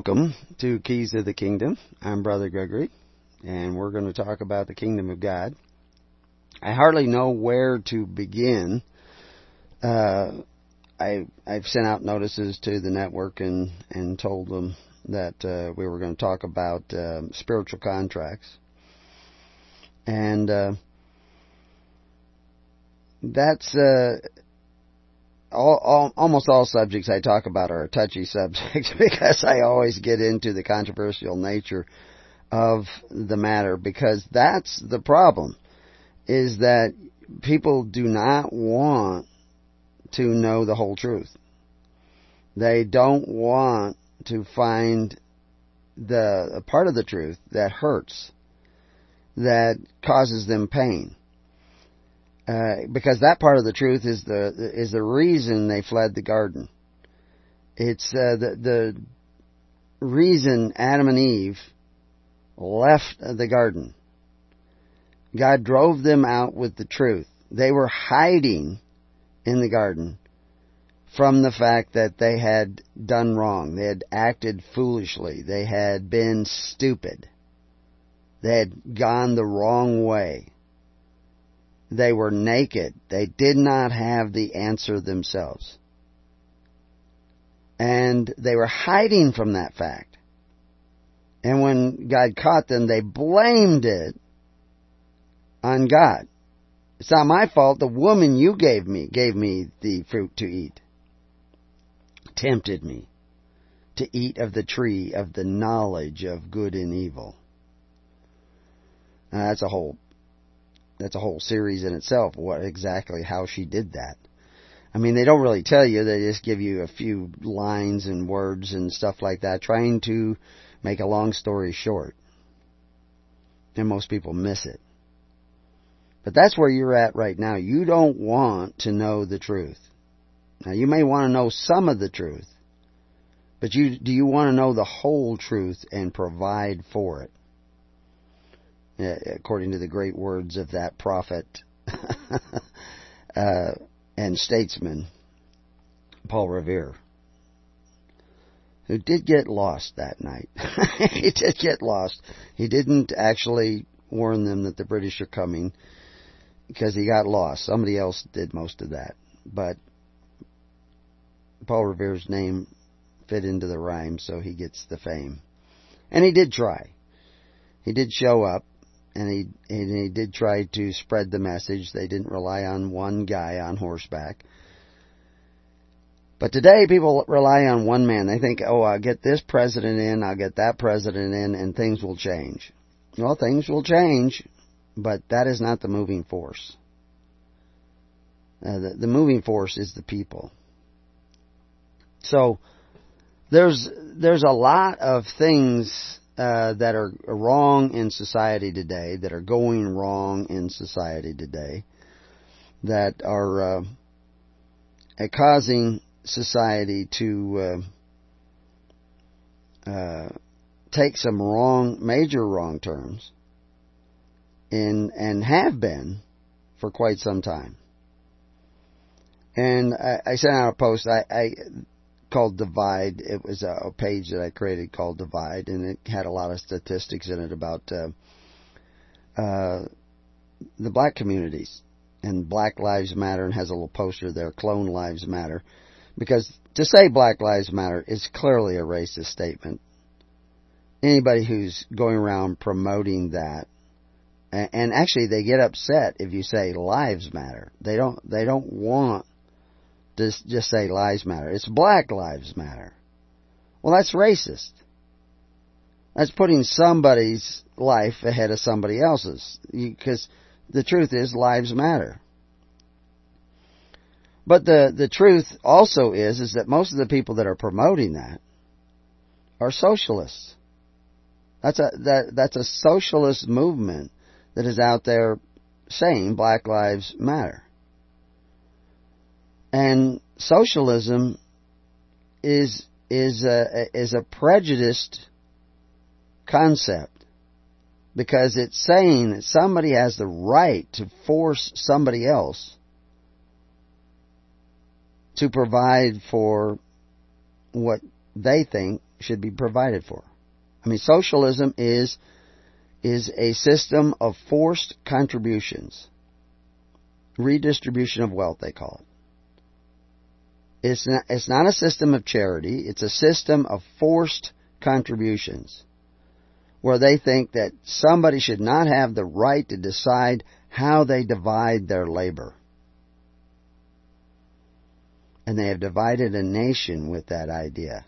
Welcome to Keys of the Kingdom. I'm Brother Gregory, and we're going to talk about the Kingdom of God. I hardly know where to begin. Uh, I I've sent out notices to the network and and told them that uh, we were going to talk about uh, spiritual contracts, and uh, that's uh, all, all, almost all subjects I talk about are touchy subjects because I always get into the controversial nature of the matter because that's the problem is that people do not want to know the whole truth. They don't want to find the part of the truth that hurts, that causes them pain. Uh, because that part of the truth is the is the reason they fled the garden. It's uh, the the reason Adam and Eve left the garden. God drove them out with the truth. They were hiding in the garden from the fact that they had done wrong. They had acted foolishly. They had been stupid. They had gone the wrong way. They were naked. They did not have the answer themselves. And they were hiding from that fact. And when God caught them, they blamed it on God. It's not my fault. The woman you gave me gave me the fruit to eat. Tempted me to eat of the tree of the knowledge of good and evil. Now, that's a whole that's a whole series in itself. What exactly how she did that? I mean, they don't really tell you. They just give you a few lines and words and stuff like that, trying to make a long story short. And most people miss it. But that's where you're at right now. You don't want to know the truth. Now, you may want to know some of the truth, but you do you want to know the whole truth and provide for it? Uh, according to the great words of that prophet uh, and statesman, Paul Revere, who did get lost that night. he did get lost. He didn't actually warn them that the British are coming because he got lost. Somebody else did most of that. But Paul Revere's name fit into the rhyme, so he gets the fame. And he did try. He did show up, and he and he did try to spread the message. They didn't rely on one guy on horseback. But today people rely on one man. They think, "Oh, I'll get this president in, I'll get that president in and things will change." Well, things will change, but that is not the moving force. Uh, the, the moving force is the people. So there's there's a lot of things uh, that are wrong in society today, that are going wrong in society today, that are uh, causing society to uh, uh, take some wrong, major wrong turns, in and have been for quite some time. And I, I sent out a post. I, I called Divide. It was a, a, page that I created called Divide, and it had a lot of statistics in it about uh, uh, the black communities and Black Lives Matter, and has a little poster there, Clone Lives Matter, because to say Black Lives Matter is clearly a racist statement. Anybody who's going around promoting that, and, and actually they get upset if you say lives matter. They don't. They don't want to just say lives matter. It's black lives matter. Well, that's racist. That's putting somebody's life ahead of somebody else's. Because the truth is, lives matter. But the, the truth also is, is that most of the people that are promoting that are socialists. That's a, that, that's a socialist movement that is out there saying Black Lives Matter. And socialism is is a is a prejudiced concept because it's saying that somebody has the right to force somebody else to provide for what they think should be provided for. I mean, socialism is is a system of forced contributions, redistribution of wealth. They call it. It's not, it's not a system of charity. It's a system of forced contributions where they think that somebody should not have the right to decide how they divide their labor. And they have divided a nation with that idea.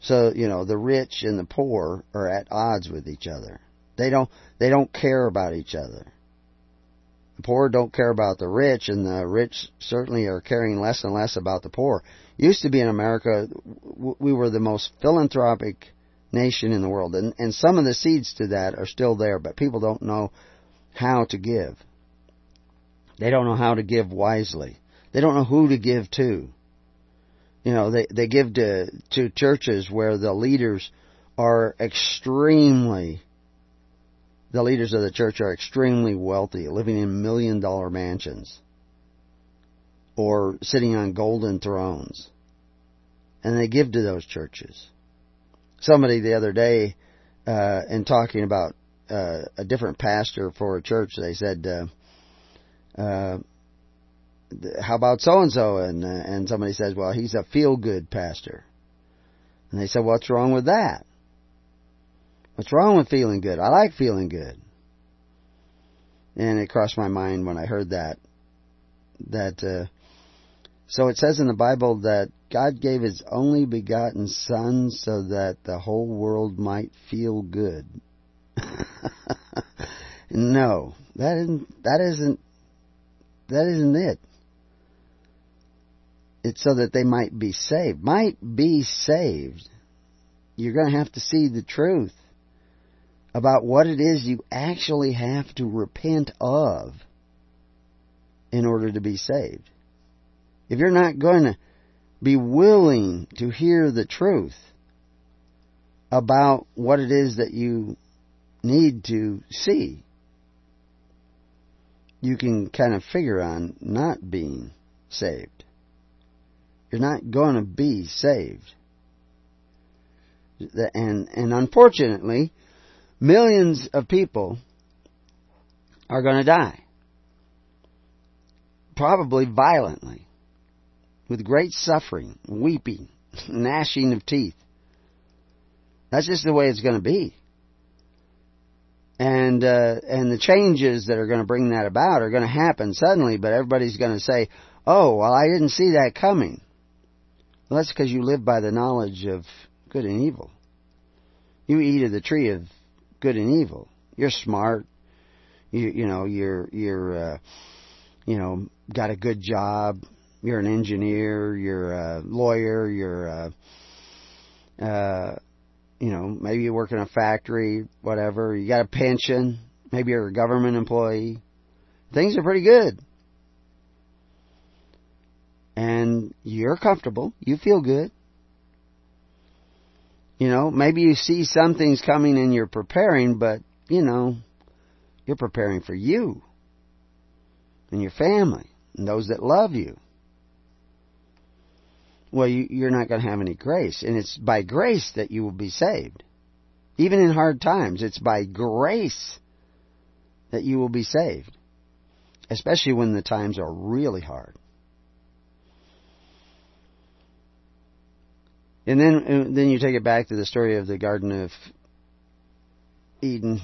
So, you know, the rich and the poor are at odds with each other. They don't, they don't care about each other. The poor don't care about the rich, and the rich certainly are caring less and less about the poor. Used to be in America, we were the most philanthropic nation in the world, and, and some of the seeds to that are still there, but people don't know how to give. They don't know how to give wisely. They don't know who to give to. You know, they, they give to, to churches where the leaders are extremely, the leaders of the church are extremely wealthy, living in million dollar mansions or sitting on golden thrones. And they give to those churches. Somebody the other day, uh, in talking about uh, a different pastor for a church, they said, uh, uh, how about so and so? And and somebody says, well, he's a feel good pastor. And they said, what's wrong with that? What's wrong with feeling good? I like feeling good. And it crossed my mind when I heard that. That uh, so it says in the Bible that God gave His only begotten Son so that the whole world might feel good. no, that isn't. That isn't. That isn't it. It's so that they might be saved. Might be saved. You're going to have to see the truth about what it is you actually have to repent of in order to be saved. If you're not going to be willing to hear the truth about what it is that you need to see, you can kind of figure on not being saved. You're not going to be saved. And, and unfortunately, millions of people are going to die. Probably violently. With great suffering, weeping, gnashing of teeth. That's just the way it's going to be. And uh, and the changes that are going to bring that about are going to happen suddenly, but everybody's going to say, "Oh, well, I didn't see that coming." Well, that's because you live by the knowledge of good and evil. You eat of the tree of good and evil. You're smart. You you know you're you're uh, you know got a good job. You're an engineer. You're a lawyer. You're a, uh, you know maybe you work in a factory, whatever. You got a pension. Maybe you're a government employee. Things are pretty good and you're comfortable, you feel good. You know, maybe you see some things coming and you're preparing, but, you know, you're preparing for you and your family and those that love you. Well, you, are not going to have any grace. And it's by grace that you will be saved. Even in hard times, it's by grace that you will be saved. Especially when the times are really hard. And then then you take it back to the story of the Garden of Eden,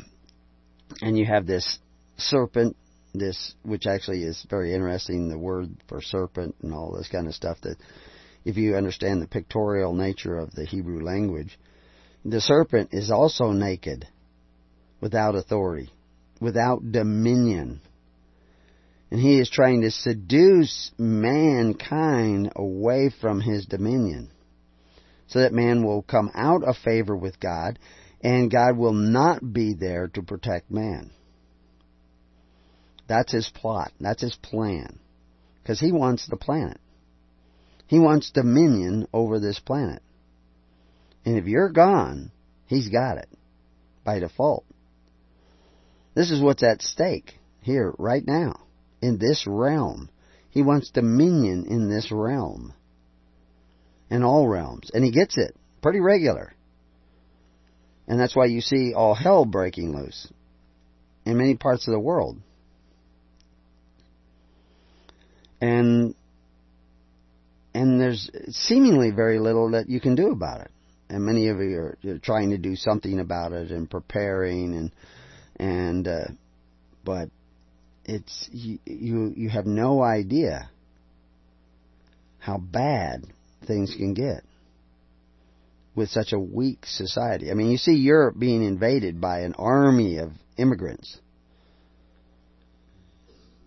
and you have this serpent, this which actually is very interesting, the word for serpent and all this kind of stuff. That if you understand the pictorial nature of the Hebrew language, the serpent is also naked, without authority, without dominion. And he is trying to seduce mankind away from his dominion so that man will come out of favor with God and God will not be there to protect man. That's his plot. That's his plan. Because he wants the planet. He wants dominion over this planet. And if you're gone, he's got it. By default. This is what's at stake here, right now. In this realm. He wants dominion in this realm. In all realms. And he gets it pretty regular. And that's why you see all hell breaking loose in many parts of the world. And and there's seemingly very little that you can do about it. And many of you are trying to do something about it and preparing and and uh, but it's you you have no idea how bad things can get with such a weak society. I mean, you see Europe being invaded by an army of immigrants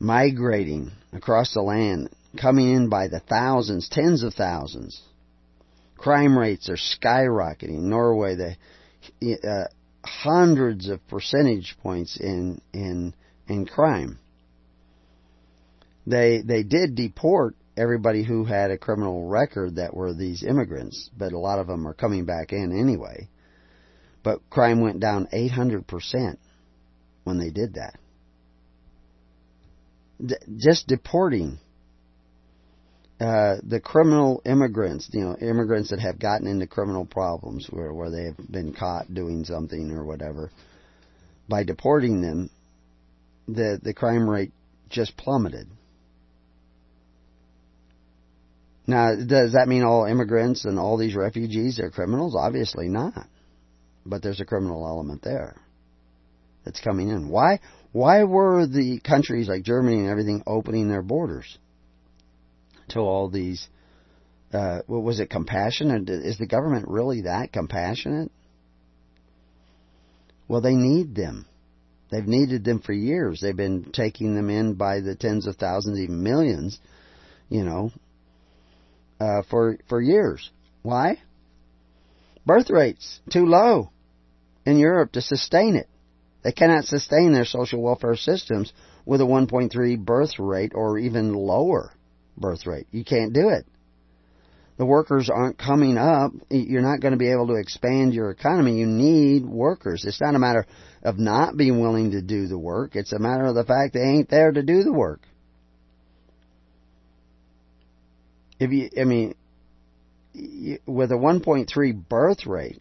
migrating across the land, coming in by the thousands, tens of thousands. Crime rates are skyrocketing. Norway, the uh, hundreds of percentage points in in in crime. They they did deport everybody who had a criminal record that were these immigrants, but a lot of them are coming back in anyway. But crime went down 800% when they did that. D- just deporting uh, the criminal immigrants, you know, immigrants that have gotten into criminal problems where, where they have been caught doing something or whatever, by deporting them, the, the crime rate just plummeted. Now, does that mean all immigrants and all these refugees are criminals? Obviously not. But there's a criminal element there that's coming in. Why? Why were the countries like Germany and everything opening their borders to all these? Uh, was it compassion? Is the government really that compassionate? Well, they need them. They've needed them for years. They've been taking them in by the tens of thousands, even millions, you know, uh, for for years. Why? Birth rates too low in Europe to sustain it. They cannot sustain their social welfare systems with a 1.3 birth rate or even lower birth rate. You can't do it. The workers aren't coming up. You're not going to be able to expand your economy. You need workers. It's not a matter of not being willing to do the work. It's a matter of the fact they ain't there to do the work. If you, I mean, with a 1.3 birth rate,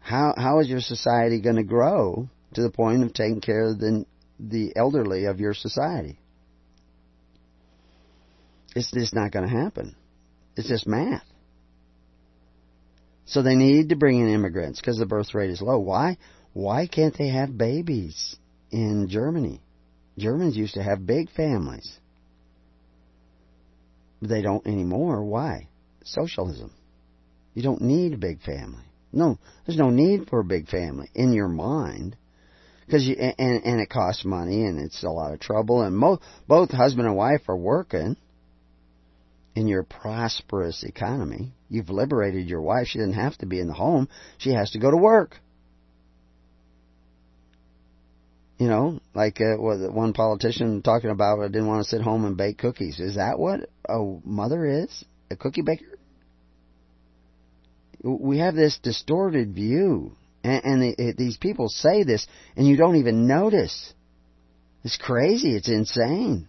how how is your society going to grow to the point of taking care of the the elderly of your society? It's just not going to happen. It's just math. So they need to bring in immigrants because the birth rate is low. Why? Why can't they have babies in Germany? Germans used to have big families. They don't anymore. Why? Socialism. You don't need a big family. No, there's no need for a big family in your mind. Because you, and, and it costs money and it's a lot of trouble and mo- both husband and wife are working in your prosperous economy. You've liberated your wife. She doesn't have to be in the home. She has to go to work. You know, like uh, one politician talking about, I didn't want to sit home and bake cookies. Is that what a mother is? A cookie baker? We have this distorted view, and, and the, these people say this, and you don't even notice. It's crazy. It's insane.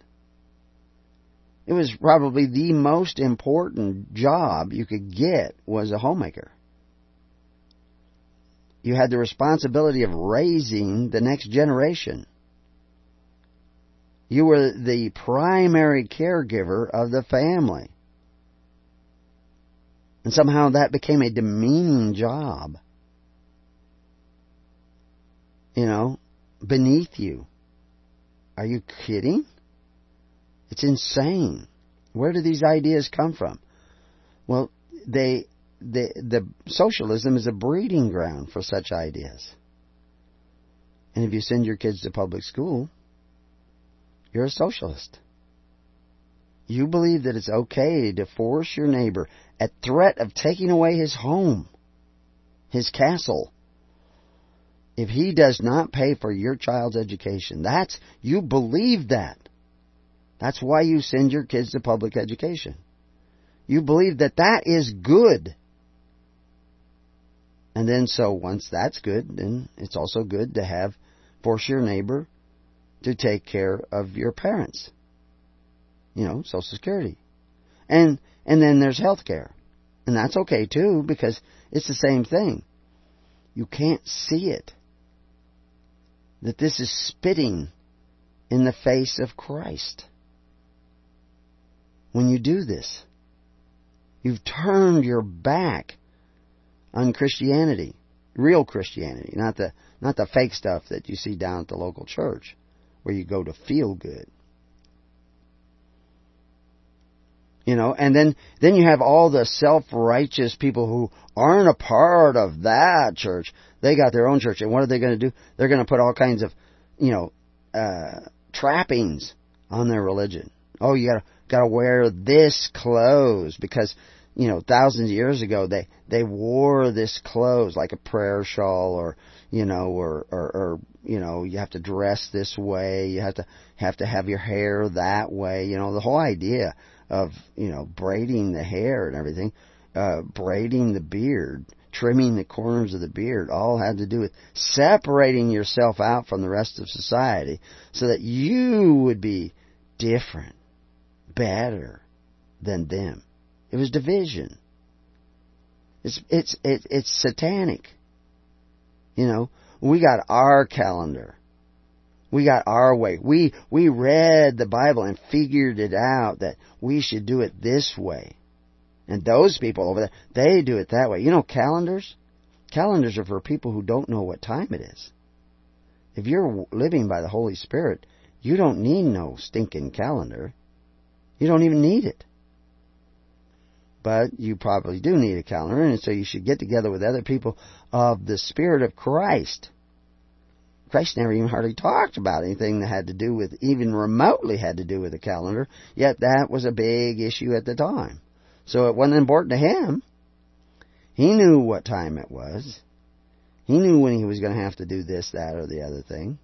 It was probably the most important job you could get was a homemaker you had the responsibility of raising the next generation. You were the primary caregiver of the family. And somehow that became a demeaning job. You know, beneath you. Are you kidding? It's insane. Where do these ideas come from? Well, they the, the socialism is a breeding ground for such ideas. And if you send your kids to public school, you're a socialist. You believe that it's okay to force your neighbor at threat of taking away his home, his castle, if he does not pay for your child's education. That's, you believe that. That's why you send your kids to public education. You believe that that is good. And then so once that's good, then it's also good to have force your neighbor to take care of your parents. You know, Social Security. And And then there's health care. And that's okay too, because it's the same thing. You can't see it. That this is spitting in the face of Christ. When you do this, you've turned your back on Christianity, real Christianity, not the not the fake stuff that you see down at the local church where you go to feel good. You know, and then then you have all the self-righteous people who aren't a part of that church. They got their own church, and what are they going to do? They're going to put all kinds of, you know, uh, trappings on their religion. Oh, you got to got to wear this clothes because you know thousands of years ago they they wore this clothes like a prayer shawl or you know or, or or you know you have to dress this way you have to have to have your hair that way you know the whole idea of you know braiding the hair and everything uh braiding the beard trimming the corners of the beard all had to do with separating yourself out from the rest of society so that you would be different better than them. It was division. It's it's it, it's satanic. You know, we got our calendar. We got our way. We we read the Bible and figured it out that we should do it this way. And those people over there, they do it that way. You know, calendars? Calendars are for people who don't know what time it is. If you're living by the Holy Spirit, you don't need no stinking calendar. You don't even need it. But you probably do need a calendar, and so you should get together with other people of the Spirit of Christ. Christ never even hardly talked about anything that had to do with, even remotely had to do with a calendar, yet that was a big issue at the time. So it wasn't important to him. He knew what time it was. He knew when he was going to have to do this, that, or the other thing.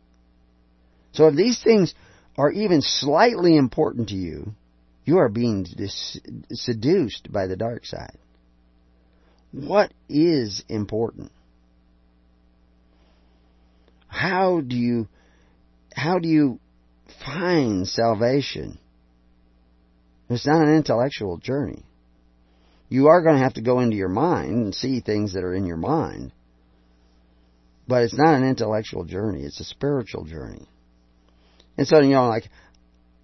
So if these things are even slightly important to you, you are being seduced by the dark side. What is important? How do you how do you find salvation? It's not an intellectual journey. You are going to have to go into your mind and see things that are in your mind. But it's not an intellectual journey, it's a spiritual journey. And so, you know, like,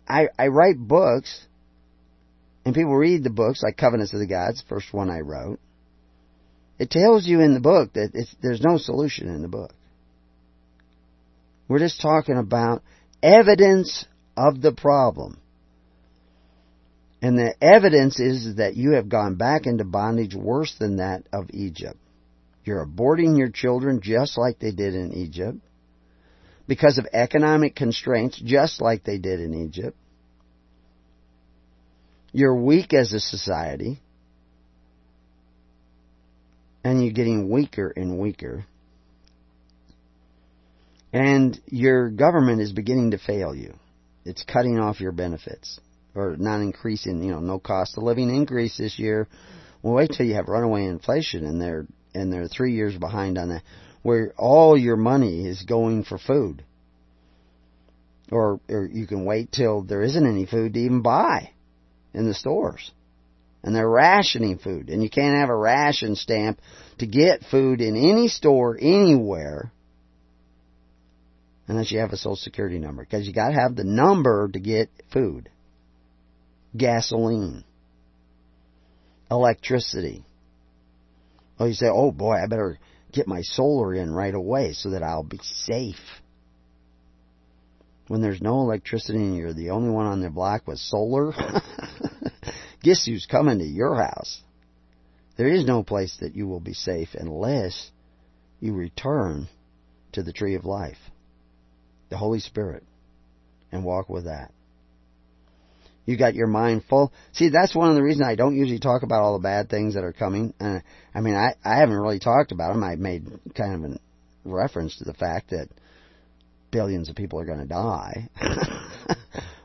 I, I write books and people read the books like Covenants of the Gods, first one I wrote, it tells you in the book that there's no solution in the book. We're just talking about evidence of the problem. And the evidence is that you have gone back into bondage worse than that of Egypt. You're aborting your children just like they did in Egypt. Because of economic constraints, just like they did in Egypt. You're weak as a society. And you're getting weaker and weaker. And your government is beginning to fail you. It's cutting off your benefits. Or not increasing, you know, no cost of living increase this year. Well, wait till you have runaway inflation and they're, and they're three years behind on that. Where all your money is going for food. Or, or you can wait till there isn't any food to even buy in the stores. And they're rationing food. And you can't have a ration stamp to get food in any store anywhere unless you have a social security number. Because you gotta have the number to get food. Gasoline. Electricity. Oh, you say, oh boy, I better get my solar in right away so that I'll be safe. When there's no electricity and you're the only one on the block with solar, Guess who's coming to your house? There is no place that you will be safe unless you return to the tree of life, the Holy Spirit, and walk with that. You got your mind full. See, that's one of the reasons I don't usually talk about all the bad things that are coming. Uh, I mean, I, I haven't really talked about them. I made kind of a reference to the fact that billions of people are going to die.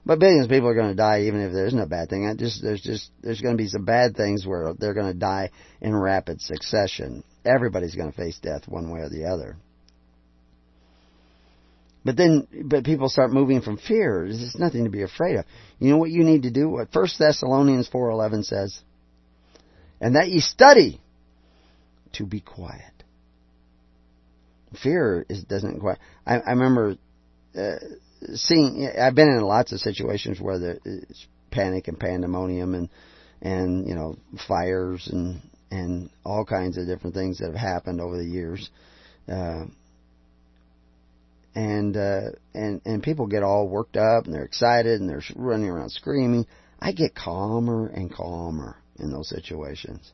But billions of people are going to die even if there isn't a bad thing. I just there's just there's going to be some bad things where they're going to die in rapid succession. Everybody's going to face death one way or the other. But then, but people start moving from fear. There's nothing to be afraid of. You know what you need to do? What First Thessalonians four eleven says. and that ye study to be quiet. Fear is doesn't quite. I, I remember uh, seeing. I've been in lots of situations where there's panic and pandemonium and and you know fires and and all kinds of different things that have happened over the years. Uh, and uh, and and people get all worked up and they're excited and they're running around screaming. I get calmer and calmer in those situations.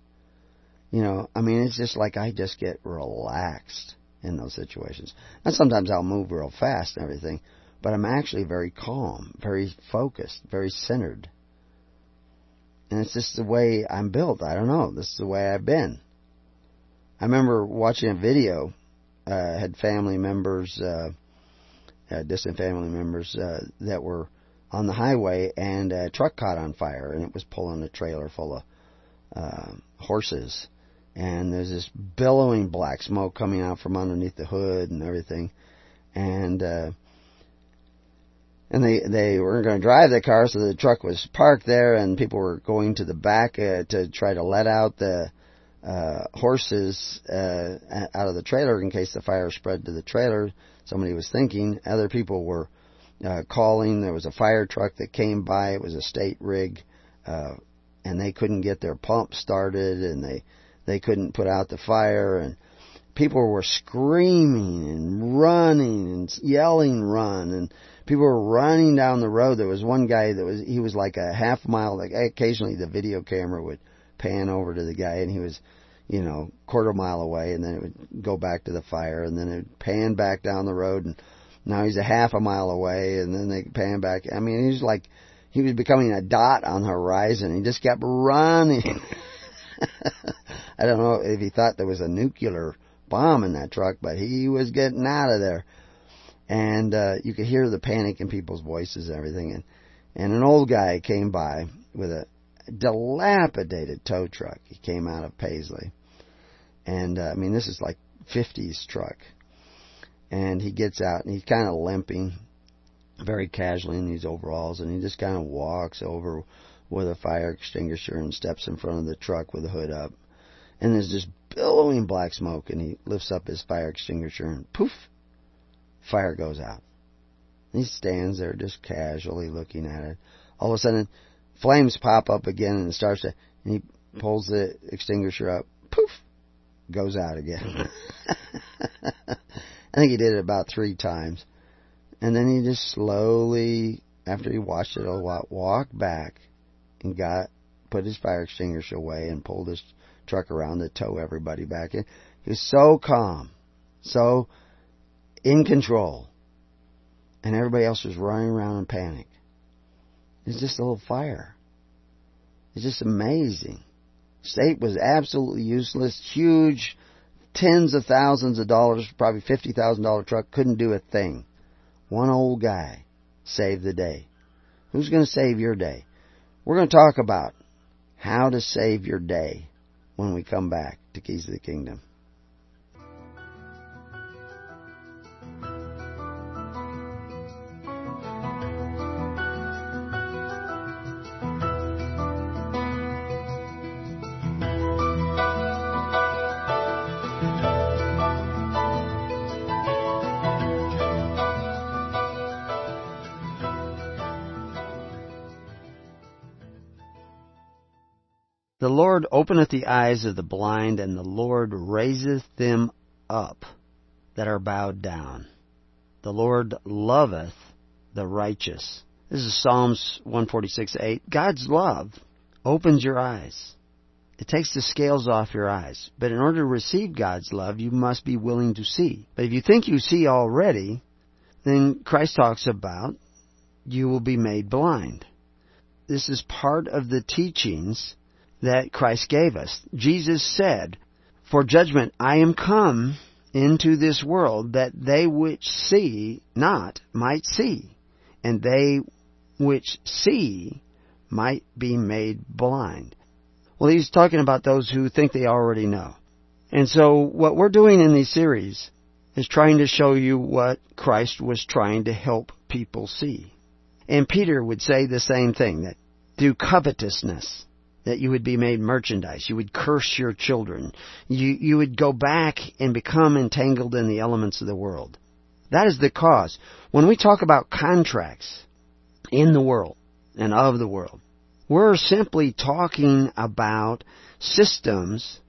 You know, I mean, it's just like I just get relaxed in those situations. And sometimes I'll move real fast and everything, but I'm actually very calm, very focused, very centered. And it's just the way I'm built. I don't know. This is the way I've been. I remember watching a video, uh, had family members, uh, uh, distant family members, uh, that were on the highway and a truck caught on fire and it was pulling a trailer full of, uh, horses and there's this billowing black smoke coming out from underneath the hood and everything, and uh, and they they weren't going to drive the car, so the truck was parked there, and people were going to the back uh, to try to let out the uh, horses uh, out of the trailer in case the fire spread to the trailer. Somebody was thinking. Other people were uh, calling. There was a fire truck that came by. It was a state rig, uh, and they couldn't get their pump started, and they they couldn't put out the fire and people were screaming and running and yelling run and people were running down the road. There was one guy that was he was like a half mile like occasionally the video camera would pan over to the guy and he was you know quarter mile away and then it would go back to the fire and then it would pan back down the road and now he's a half a mile away and then they pan back. I mean he was like he was becoming a dot on the horizon. He just kept running. I don't know if he thought there was a nuclear bomb in that truck, but he was getting out of there. And uh, you could hear the panic in people's voices and everything. And, and an old guy came by with a dilapidated tow truck. He came out of Paisley. And, uh, I mean, this is like 50s truck. And he gets out and he's kind of limping very casually in these overalls and he just kind of walks over with a fire extinguisher and steps in front of the truck with the hood up. And there's this billowing black smoke, and he lifts up his fire extinguisher, and poof, fire goes out. He stands there just casually looking at it. All of a sudden, flames pop up again, and it starts to. And he pulls the extinguisher up, poof, goes out again. Mm-hmm. I think he did it about three times. And then he just slowly, after he watched it a lot, walked back and got put his fire extinguisher away and pulled his truck around to tow everybody back in. He was so calm, so in control, and everybody else was running around in panic. It's just a little fire. It's just amazing. State was absolutely useless, huge, tens of thousands of dollars, probably fifty thousand dollar truck, couldn't do a thing. One old guy saved the day. Who's going to save your day? We're going to talk about how to save your day when we come back to Keys of the Kingdom. The Lord openeth the eyes of the blind, and the Lord raiseth them up that are bowed down. The Lord loveth the righteous. This is Psalms 146 8. God's love opens your eyes. It takes the scales off your eyes. But in order to receive God's love, you must be willing to see. But if you think you see already, then Christ talks about you will be made blind. This is part of the teachings that Christ gave us. Jesus said, For judgment I am come into this world that they which see not might see, and they which see might be made blind. Well, he's talking about those who think they already know. And so what we're doing in these series is trying to show you what Christ was trying to help people see. And Peter would say the same thing, that through covetousness, that you would be made merchandise. You would curse your children. You, you would go back and become entangled in the elements of the world. That is the cause. When we talk about contracts in the world and of the world, we're simply talking about systems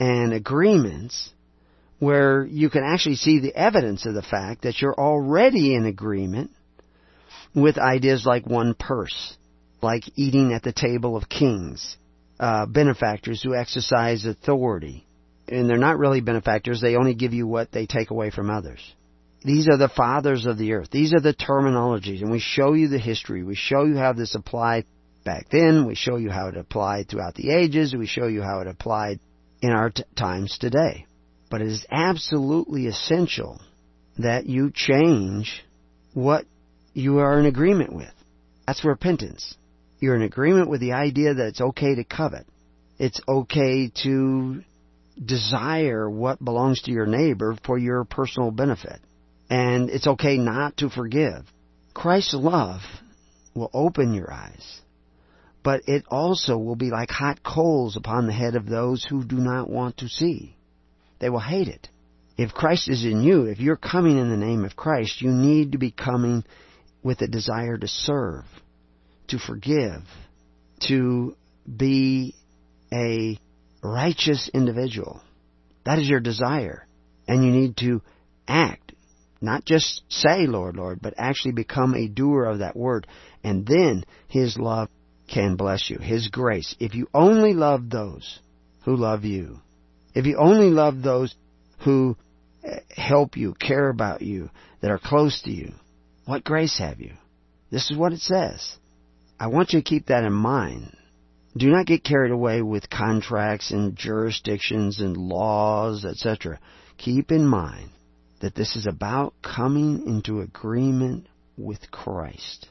and agreements where you can actually see the evidence of the fact that you're already in agreement with ideas like one purse, like eating at the table of kings, uh, benefactors who exercise authority. And they're not really benefactors, they only give you what they take away from others. These are the fathers of the earth. These are the terminologies, and we show you the history. We show you how this applied back then. We show you how it applied throughout the ages. We show you how it applied in our t- times today. But it is absolutely essential that you change what you are in agreement with. That's repentance. You're in agreement with the idea that it's okay to covet. It's okay to desire what belongs to your neighbor for your personal benefit. And it's okay not to forgive. Christ's love will open your eyes, but it also will be like hot coals upon the head of those who do not want to see. They will hate it. If Christ is in you, if you're coming in the name of Christ, you need to be coming with a desire to serve, to forgive, to be a righteous individual. That is your desire. And you need to act. Not just say, Lord, Lord, but actually become a doer of that word. And then His love can bless you. His grace. If you only love those who love you, if you only love those who eh, help you, care about you, that are close to you, what grace have you? This is what it says. I want you to keep that in mind. Do not get carried away with contracts and jurisdictions and laws, etc. Keep in mind that this is about coming into agreement with Christ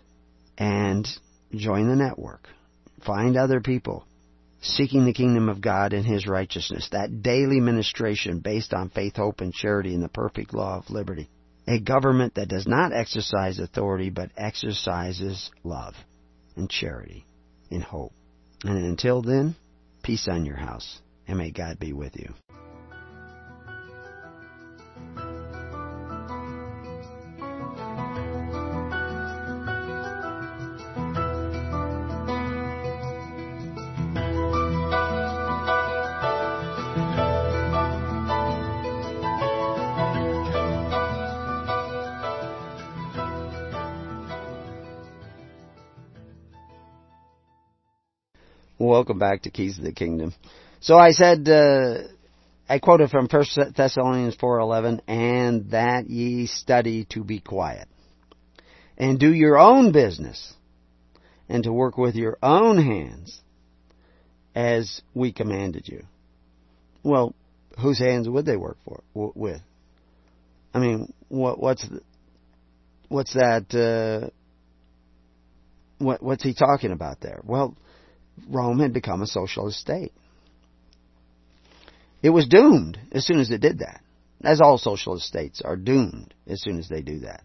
and join the network. Find other people seeking the kingdom of God and His righteousness, that daily ministration based on faith, hope, and charity in the perfect law of liberty. A government that does not exercise authority but exercises love and charity and hope. And until then, peace on your house, and may God be with you. Welcome back to Keys of the Kingdom. So I said, uh, I quoted from 1 Thessalonians 4.11, and that ye study to be quiet, and do your own business, and to work with your own hands, as we commanded you. Well, whose hands would they work for with? I mean, what, what's the, what's that? Uh, what, what's he talking about there? Well, Rome had become a socialist state. It was doomed as soon as it did that. As all socialist states are doomed as soon as they do that.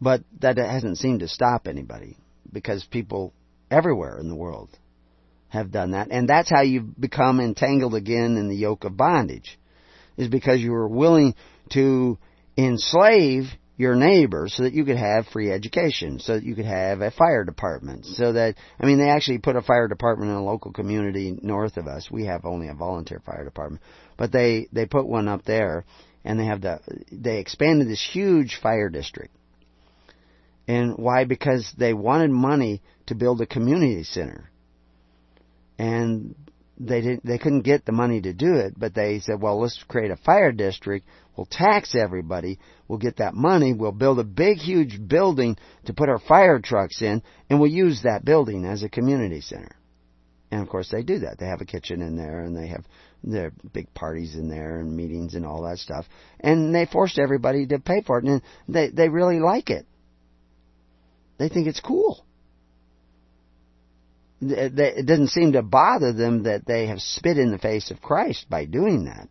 But that hasn't seemed to stop anybody because people everywhere in the world have done that. And that's how you become entangled again in the yoke of bondage, is because you were willing to enslave your neighbor so that you could have free education, so that you could have a fire department, so that, I mean, they actually put a fire department in a local community north of us. We have only a volunteer fire department, but they, they put one up there and they have the, they expanded this huge fire district. And why? Because they wanted money to build a community center. And they didn't, they couldn't get the money to do it, but they said, well, let's create a fire district. We'll tax everybody. We'll get that money. We'll build a big, huge building to put our fire trucks in, and we'll use that building as a community center. And of course, they do that. They have a kitchen in there, and they have their big parties in there, and meetings, and all that stuff. And they forced everybody to pay for it, and they they really like it. They think it's cool it doesn't seem to bother them that they have spit in the face of Christ by doing that.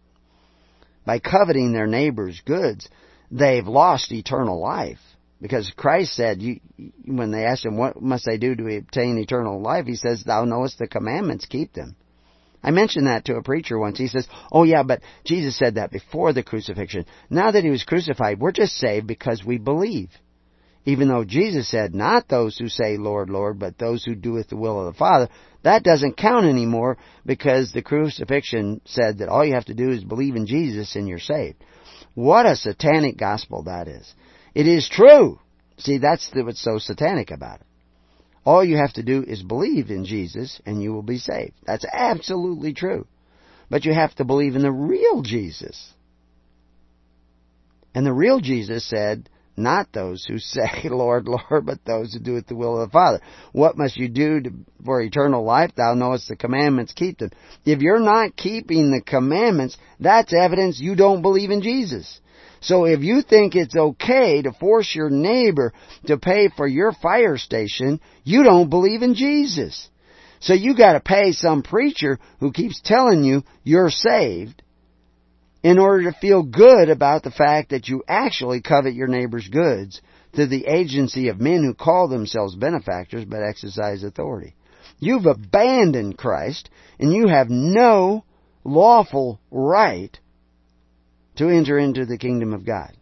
By coveting their neighbor's goods, they've lost eternal life. Because Christ said, you, when they asked him, what must I do to obtain eternal life? He says, thou knowest the commandments, keep them. I mentioned that to a preacher once. He says, oh yeah, but Jesus said that before the crucifixion. Now that he was crucified, we're just saved because we believe. Even though Jesus said, not those who say, Lord, Lord, but those who doeth the will of the Father, that doesn't count anymore because the crucifixion said that all you have to do is believe in Jesus and you're saved. What a satanic gospel that is. It is true. See, that's what's so satanic about it. All you have to do is believe in Jesus and you will be saved. That's absolutely true. But you have to believe in the real Jesus. And the real Jesus said, not those who say, Lord, Lord, but those who do it the will of the Father. What must you do to, for eternal life? Thou knowest the commandments, keep them. If you're not keeping the commandments, that's evidence you don't believe in Jesus. So if you think it's okay to force your neighbor to pay for your fire station, you don't believe in Jesus. So you gotta pay some preacher who keeps telling you you're saved in order to feel good about the fact that you actually covet your neighbor's goods through the agency of men who call themselves benefactors but exercise authority. You've abandoned Christ and you have no lawful right to enter into the kingdom of God.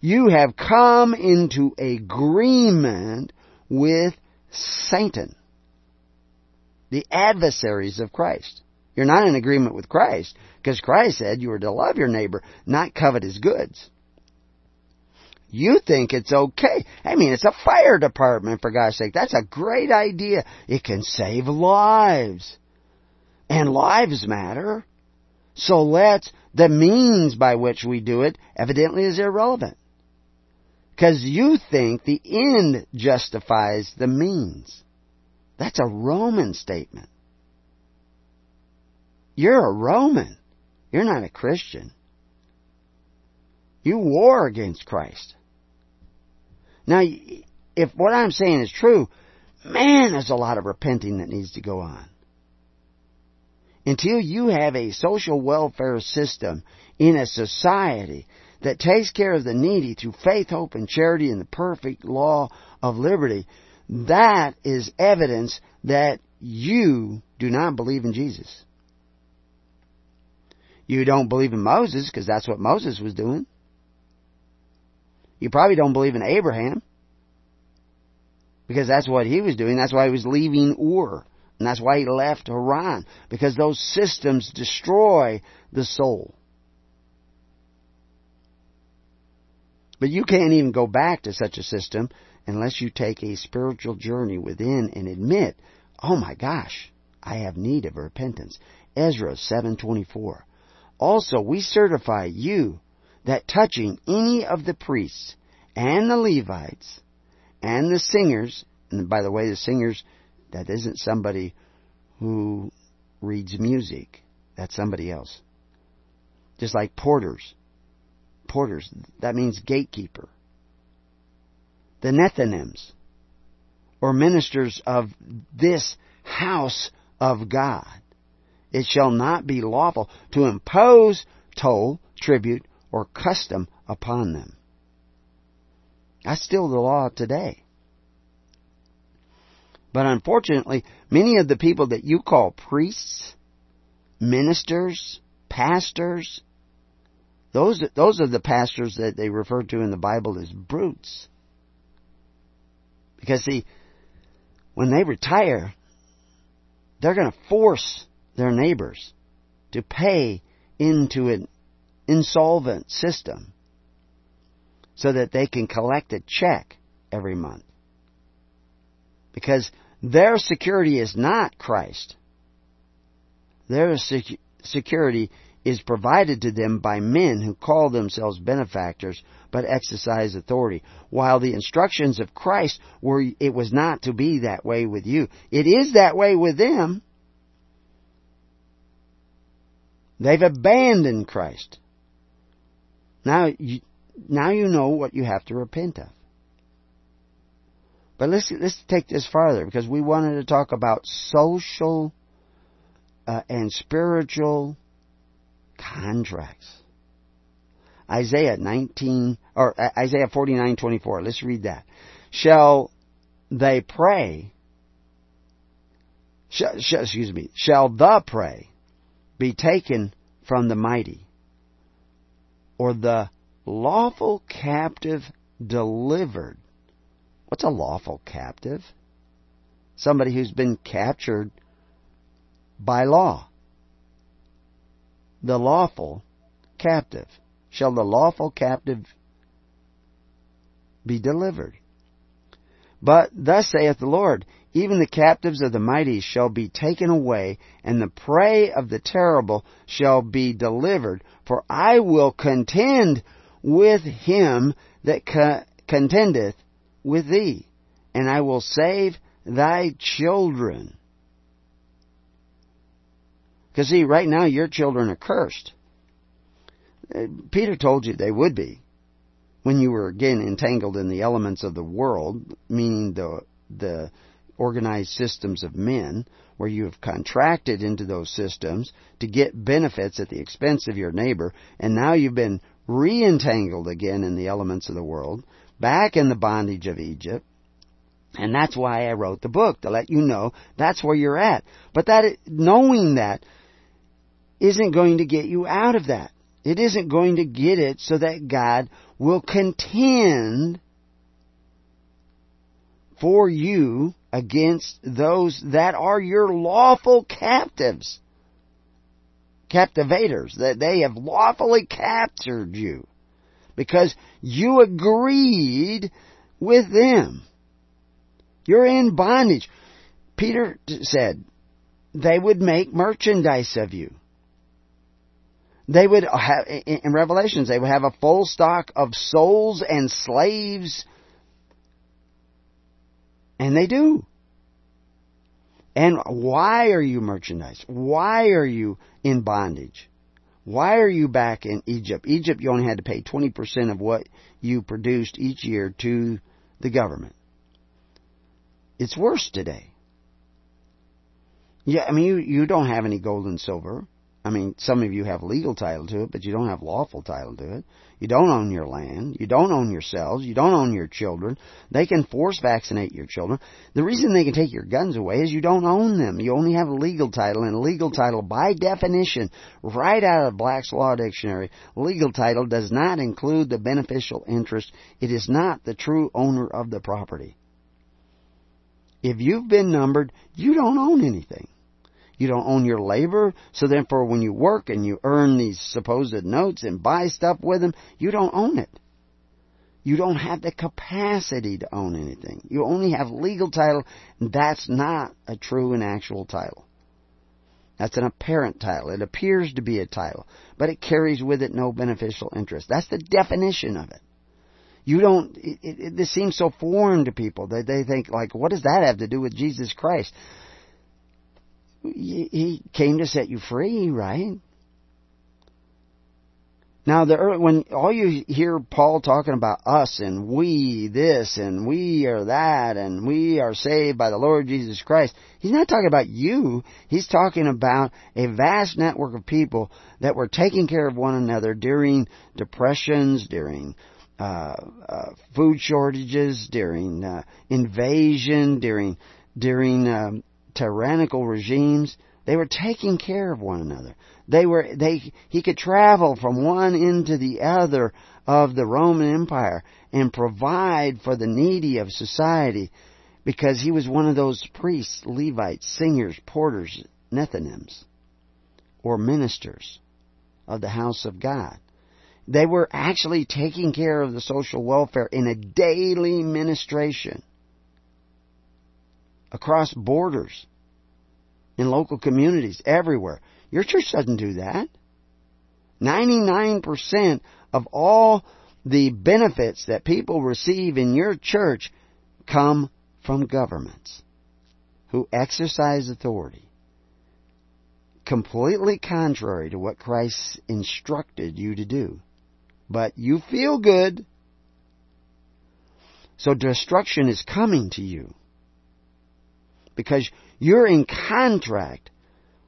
You have come into agreement with Satan, the adversaries of Christ. You're not in agreement with Christ because Christ said you were to love your neighbor, not covet his goods. You think it's okay. I mean, it's a fire department, for God's sake. That's a great idea. It can save lives. And lives matter. So let's, the means by which we do it evidently is irrelevant. Because you think the end justifies the means. That's a Roman statement. You're a Roman. You're not a Christian. You war against Christ. Now, if what I'm saying is true, man, there's a lot of repenting that needs to go on until you have a social welfare system in a society that takes care of the needy through faith, hope, and charity and the perfect law of liberty, that is evidence that you do not believe in Jesus. You don't believe in Moses because that's what Moses was doing. You probably don't believe in Abraham because that's what he was doing. That's why he was leaving Ur. And that's why he left Haran, because those systems destroy the soul. But you can't even go back to such a system unless you take a spiritual journey within and admit, oh my gosh, I have need of repentance. Ezra 7:24. Also, we certify you that touching any of the priests and the Levites and the singers, and by the way, the singers that isn't somebody who reads music. That's somebody else. Just like porters. Porters, that means gatekeeper. The Nethinims, or ministers of this house of God. It shall not be lawful to impose toll, tribute, or custom upon them. That's still the law today. But unfortunately, many of the people that you call priests, ministers, pastors, those, those are the pastors that they refer to in the Bible as brutes. Because see, when they retire, they're going to force their neighbors to pay into an insolvent system so that they can collect a check every month. Because their security is not Christ. Their security is provided to them by men who call themselves benefactors but exercise authority. While the instructions of Christ were it was not to be that way with you. It is that way with them. They've abandoned Christ. Now you, now you know what you have to repent of. But let's let's take this farther because we wanted to talk about social uh, and spiritual contracts. Isaiah 19 or uh, Isaiah 49:24. Let's read that. Shall they pray? Sh- sh- excuse me. Shall the prey be taken from the mighty, or the lawful captive delivered? What's a lawful captive? Somebody who's been captured by law. The lawful captive. Shall the lawful captive be delivered? But thus saith the Lord, even the captives of the mighty shall be taken away, and the prey of the terrible shall be delivered. For I will contend with him that co- contendeth with thee, and I will save thy children. Because see, right now your children are cursed. Uh, Peter told you they would be when you were again entangled in the elements of the world, meaning the the organized systems of men, where you have contracted into those systems to get benefits at the expense of your neighbor, and now you've been re-entangled again in the elements of the world, back in the bondage of Egypt. And that's why I wrote the book, to let you know that's where you're at. But that, knowing that, isn't going to get you out of that. It isn't going to get it so that God will contend for you against those that are your lawful captives. Captivators, that they have lawfully captured you. Because you agreed with them. You're in bondage. Peter said they would make merchandise of you. They would have, in Revelations, they would have a full stock of souls and slaves. And they do. And why are you merchandise? Why are you in bondage? Why are you back in Egypt? Egypt, you only had to pay 20% of what you produced each year to the government. It's worse today. Yeah, I mean, you, you don't have any gold and silver. I mean, some of you have legal title to it, but you don't have lawful title to it. You don't own your land. You don't own yourselves. You don't own your children. They can force vaccinate your children. The reason they can take your guns away is you don't own them. You only have a legal title, and legal title, by definition, right out of Black's Law Dictionary, legal title does not include the beneficial interest. It is not the true owner of the property. If you've been numbered, you don't own anything. You don't own your labor. So therefore, when you work and you earn these supposed notes and buy stuff with them, you don't own it. You don't have the capacity to own anything. You only have legal title, and that's not a true and actual title. That's an apparent title. It appears to be a title, but it carries with it no beneficial interest. That's the definition of it. You don't, it, it, this seems so foreign to people that they think like, what does that have to do with Jesus Christ? He came to set you free, right? Now, the early, when all you hear Paul talking about us and we this and we are that and we are saved by the Lord Jesus Christ, he's not talking about you. He's talking about a vast network of people that were taking care of one another during depressions, during uh, uh, food shortages, during uh, invasion, during during um, tyrannical regimes, they were taking care of one another. They were they he could travel from one end to the other of the Roman Empire and provide for the needy of society because he was one of those priests, Levites, singers, porters, Nethinims, or ministers of the house of God. They were actually taking care of the social welfare in a daily ministration across borders, in local communities, everywhere. Your church doesn't do that. 99% of all the benefits that people receive in your church come from governments who exercise authority completely contrary to what Christ instructed you to do. But you feel good. So destruction is coming to you because you're in contract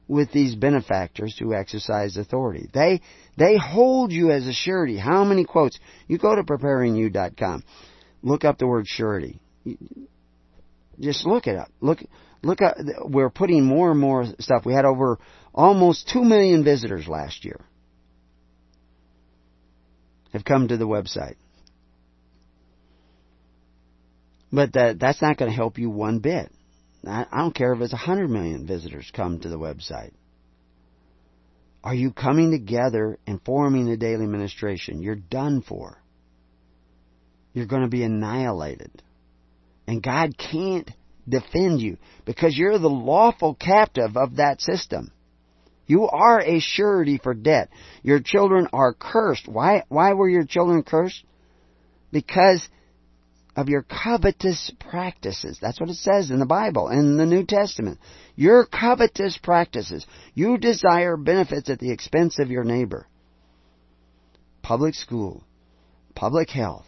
with these benefactors who exercise authority. They they hold you as a surety. How many quotes? You go to preparingyou.com. Look up the word surety. Just look it up. Look look up we're putting more and more stuff. We had over almost 2 million visitors last year. Have come to the website. But that, that's not going to help you one bit. I, don't care if it's 100 million visitors come to the website. Are you coming together and forming a daily ministration? You're done for. You're going to be annihilated. And God can't defend you because you're the lawful captive of that system. You are a surety for debt. Your children are cursed. Why, why were your children cursed? Because of your covetous practices. That's what it says in the Bible, in the New Testament. Your covetous practices. You desire benefits at the expense of your neighbor. Public school, public health,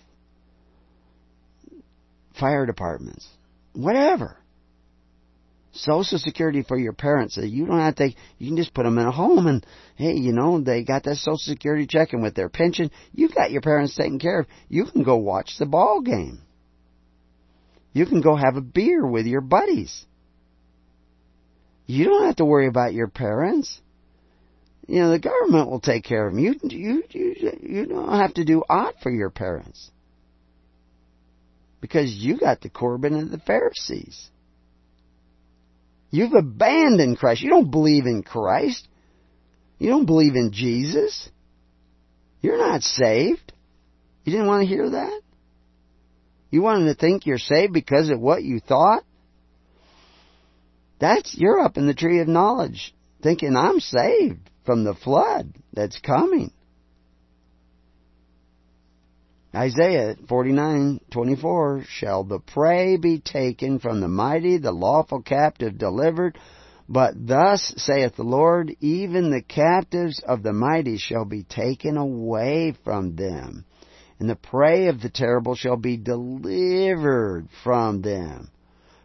fire departments, whatever. Social Security for your parents. So you don't have to. You can just put them in a home, and hey, you know they got that Social Security check, and with their pension, you've got your parents taken care of. You can go watch the ball game. You can go have a beer with your buddies. You don't have to worry about your parents. You know, the government will take care of them. You, you, you, you don't have to do aught for your parents. Because you got the Corban of the Pharisees. You've abandoned Christ. You don't believe in Christ. You don't believe in Jesus. You're not saved. You didn't want to hear that? You wanted to think you're saved because of what you thought? That's, you're up in the tree of knowledge, thinking I'm saved from the flood that's coming. Isaiah 49:24 Shall the prey be taken from the mighty, the lawful captive delivered? But thus saith the Lord, even the captives of the mighty shall be taken away from them and the prey of the terrible shall be delivered from them.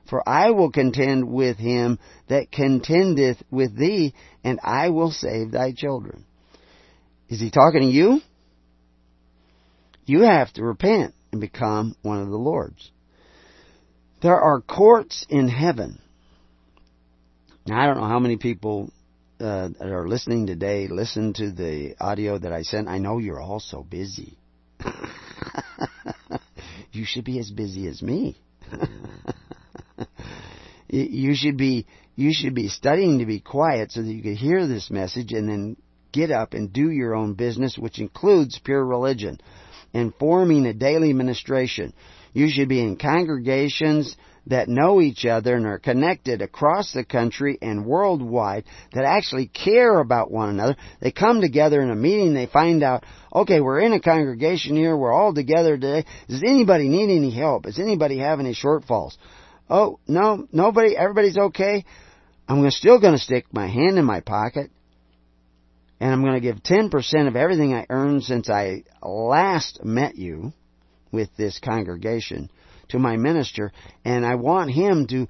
For I will contend with him that contendeth with thee, and I will save thy children. Is he talking to you? You have to repent and become one of the Lord's. There are courts in heaven. Now, I don't know how many people uh, that are listening today listen to the audio that I sent. I know you're all so busy. you should be as busy as me. you should be you should be studying to be quiet so that you can hear this message and then get up and do your own business, which includes pure religion and forming a daily ministration. You should be in congregations that know each other and are connected across the country and worldwide that actually care about one another. They come together in a meeting, they find out, okay, we're in a congregation here, we're all together today. Does anybody need any help? Does anybody have any shortfalls? Oh, no, nobody, everybody's okay. I'm still going to stick my hand in my pocket and I'm going to give 10% of everything I earned since I last met you with this congregation to my minister, and I want him to,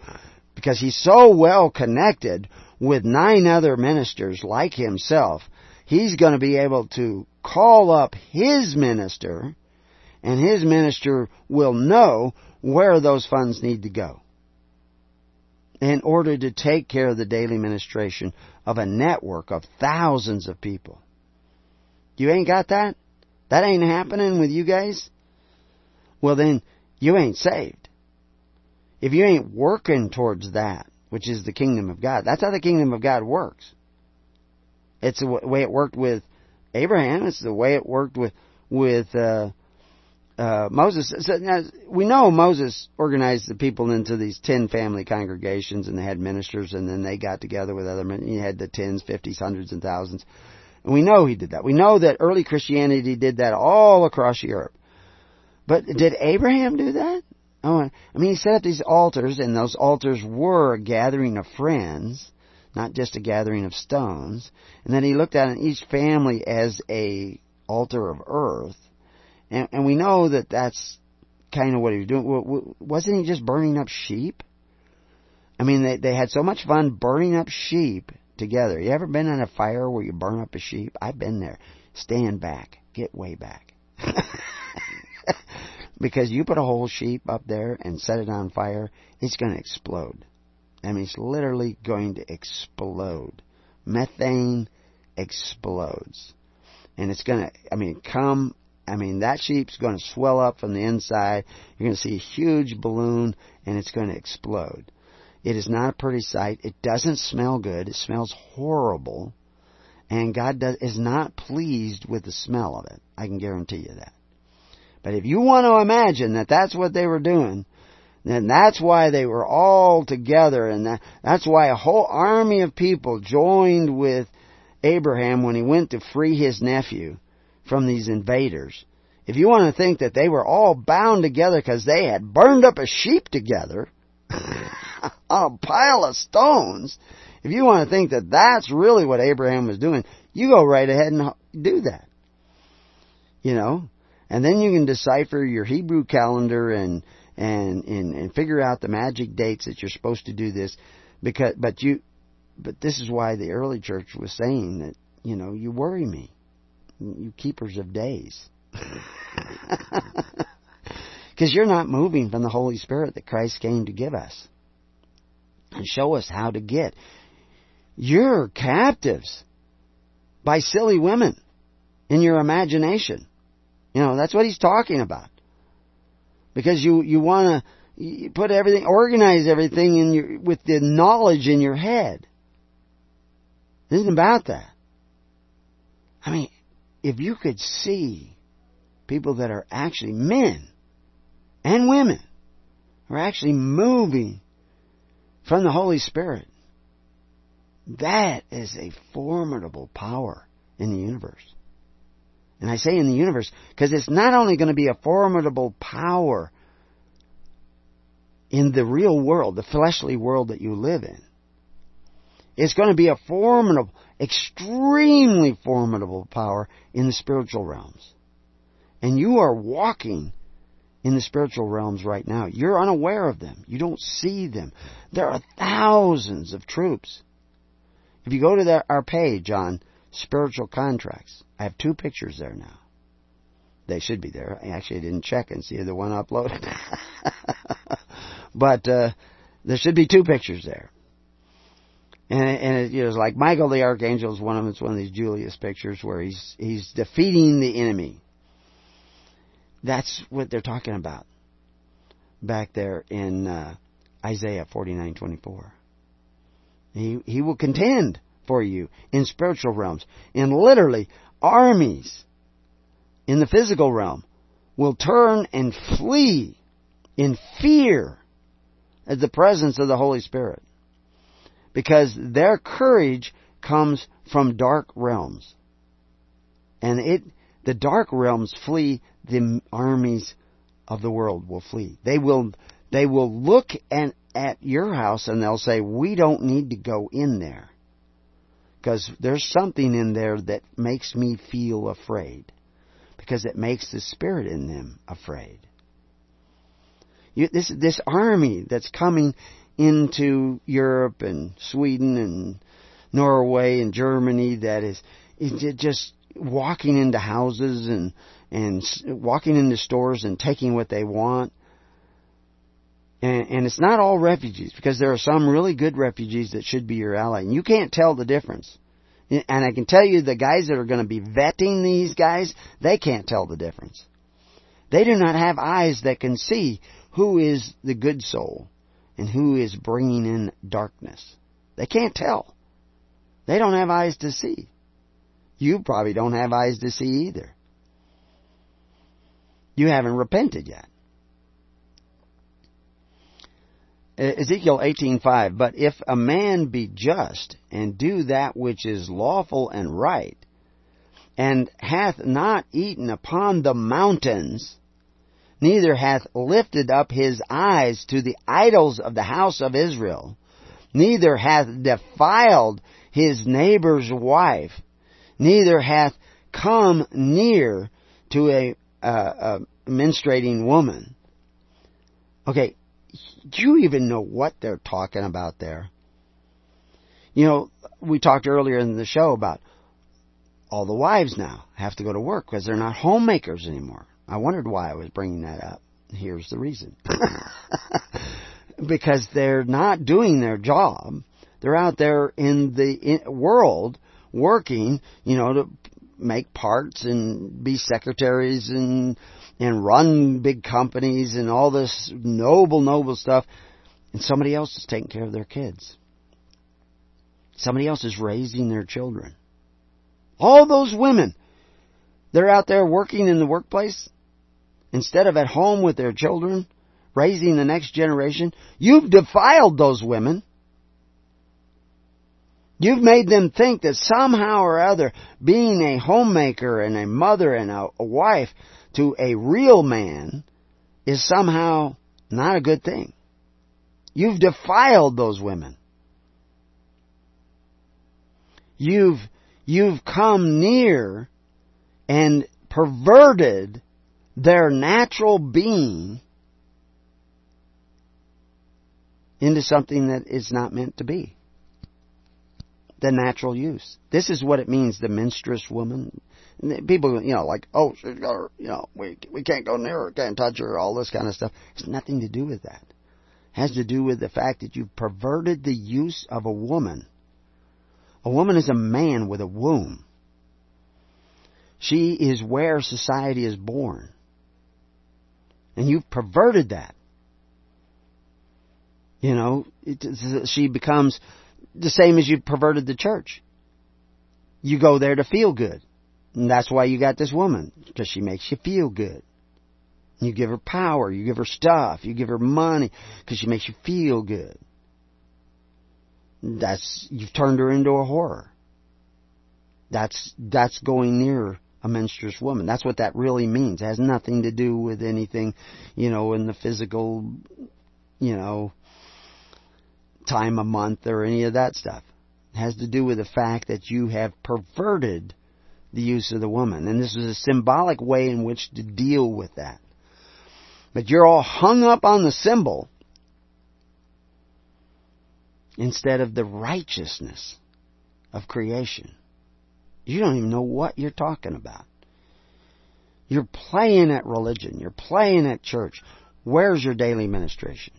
because he's so well connected with nine other ministers like himself, he's going to be able to call up his minister, and his minister will know where those funds need to go in order to take care of the daily ministration of a network of thousands of people. You ain't got that? That ain't happening with you guys? Well then, you ain't saved. If you ain't working towards that, which is the kingdom of God, that's how the kingdom of God works. It's the way it worked with Abraham. It's the way it worked with with uh, uh, Moses. So now, we know Moses organized the people into these ten family congregations, and they had ministers, and then they got together with other men. He had the tens, fifties, hundreds, and thousands. And we know he did that. We know that early Christianity did that all across Europe. But did Abraham do that? Oh, I mean, he set up these altars, and those altars were a gathering of friends, not just a gathering of stones. And then he looked at each family as a altar of earth, and, and we know that that's kind of what he was doing. Wasn't he just burning up sheep? I mean, they they had so much fun burning up sheep together. You ever been in a fire where you burn up a sheep? I've been there. Stand back. Get way back. because you put a whole sheep up there and set it on fire, it's going to explode. I mean, it's literally going to explode. Methane explodes. And it's going to, I mean, come, I mean, that sheep's going to swell up from the inside. You're going to see a huge balloon and it's going to explode. It is not a pretty sight. It doesn't smell good. It smells horrible. And God does, is not pleased with the smell of it. I can guarantee you that. But if you want to imagine that that's what they were doing, then that's why they were all together and that, that's why a whole army of people joined with Abraham when he went to free his nephew from these invaders. If you want to think that they were all bound together because they had burned up a sheep together on a pile of stones, if you want to think that that's really what Abraham was doing, you go right ahead and do that. You know? And then you can decipher your Hebrew calendar and, and, and, and figure out the magic dates that you're supposed to do this. Because, but you, but this is why the early church was saying that, you know, you worry me. You keepers of days. Because you're not moving from the Holy Spirit that Christ came to give us and show us how to get. You're captives by silly women in your imagination. You know, that's what he's talking about. Because you, you want to put everything, organize everything in your, with the knowledge in your head. It isn't about that. I mean, if you could see people that are actually men and women are actually moving from the Holy Spirit that is a formidable power in the universe. And I say in the universe because it's not only going to be a formidable power in the real world, the fleshly world that you live in. It's going to be a formidable, extremely formidable power in the spiritual realms. And you are walking in the spiritual realms right now. You're unaware of them. You don't see them. There are thousands of troops if you go to our page on spiritual contracts, I have two pictures there now. They should be there. I actually didn't check and see the one uploaded. but uh, there should be two pictures there. And, and it, you it's like Michael the Archangel is one of them. It's one of these Julius pictures where he's he's defeating the enemy. That's what they're talking about back there in uh, Isaiah forty nine twenty four. He, he will contend for you in spiritual realms. And literally, armies in the physical realm will turn and flee in fear at the presence of the Holy Spirit. Because their courage comes from dark realms. And it, the dark realms flee, the armies of the world will flee. They will, they will look and at your house and they'll say, we don't need to go in there. Because there's something in there that makes me feel afraid. Because it makes the spirit in them afraid. You, this, this army that's coming into Europe and Sweden and Norway and Germany that is, is just walking into houses and, and walking into stores and taking what they want and, and it's not all refugees because there are some really good refugees that should be your ally. And you can't tell the difference. And I can tell you the guys that are going to be vetting these guys, they can't tell the difference. They do not have eyes that can see who is the good soul and who is bringing in darkness. They can't tell. They don't have eyes to see. You probably don't have eyes to see either. You haven't repented yet. Ezekiel 18:5 But if a man be just and do that which is lawful and right and hath not eaten upon the mountains neither hath lifted up his eyes to the idols of the house of Israel neither hath defiled his neighbor's wife neither hath come near to a, a menstruating woman. Okay do you even know what they're talking about there? You know, we talked earlier in the show about all the wives now have to go to work because they're not homemakers anymore. I wondered why I was bringing that up. Here's the reason. because they're not doing their job. They're out there in the world working, you know, to make parts and be secretaries and and run big companies and all this noble, noble stuff. And somebody else is taking care of their kids. Somebody else is raising their children. All those women, they're out there working in the workplace instead of at home with their children, raising the next generation. You've defiled those women. You've made them think that somehow or other being a homemaker and a mother and a, a wife to a real man is somehow not a good thing. You've defiled those women. You've, you've come near and perverted their natural being into something that is not meant to be. The natural use. This is what it means, the menstruous woman. People, you know, like, oh, she's got her, you know, we, we can't go near her, can't touch her, all this kind of stuff. It's nothing to do with that. It has to do with the fact that you've perverted the use of a woman. A woman is a man with a womb. She is where society is born. And you've perverted that. You know, it, she becomes the same as you perverted the church. You go there to feel good. And that's why you got this woman, because she makes you feel good. You give her power, you give her stuff, you give her money, because she makes you feel good. That's, you've turned her into a whore. That's, that's going near a menstruous woman. That's what that really means. It has nothing to do with anything, you know, in the physical, you know, time a month or any of that stuff. It has to do with the fact that you have perverted the use of the woman. And this is a symbolic way in which to deal with that. But you're all hung up on the symbol instead of the righteousness of creation. You don't even know what you're talking about. You're playing at religion. You're playing at church. Where's your daily ministration?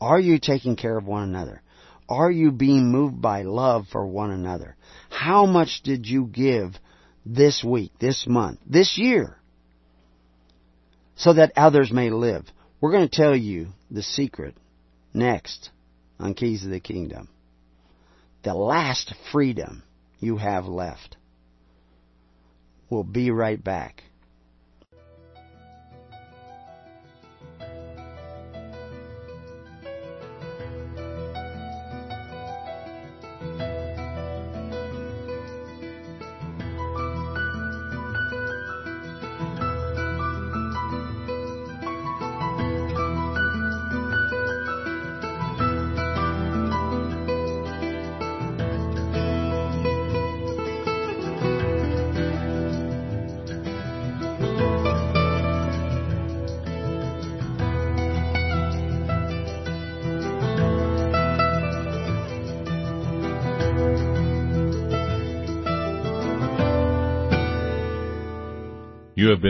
Are you taking care of one another? Are you being moved by love for one another? How much did you give this week, this month, this year, so that others may live? We're going to tell you the secret next on Keys of the Kingdom. The last freedom you have left. We'll be right back.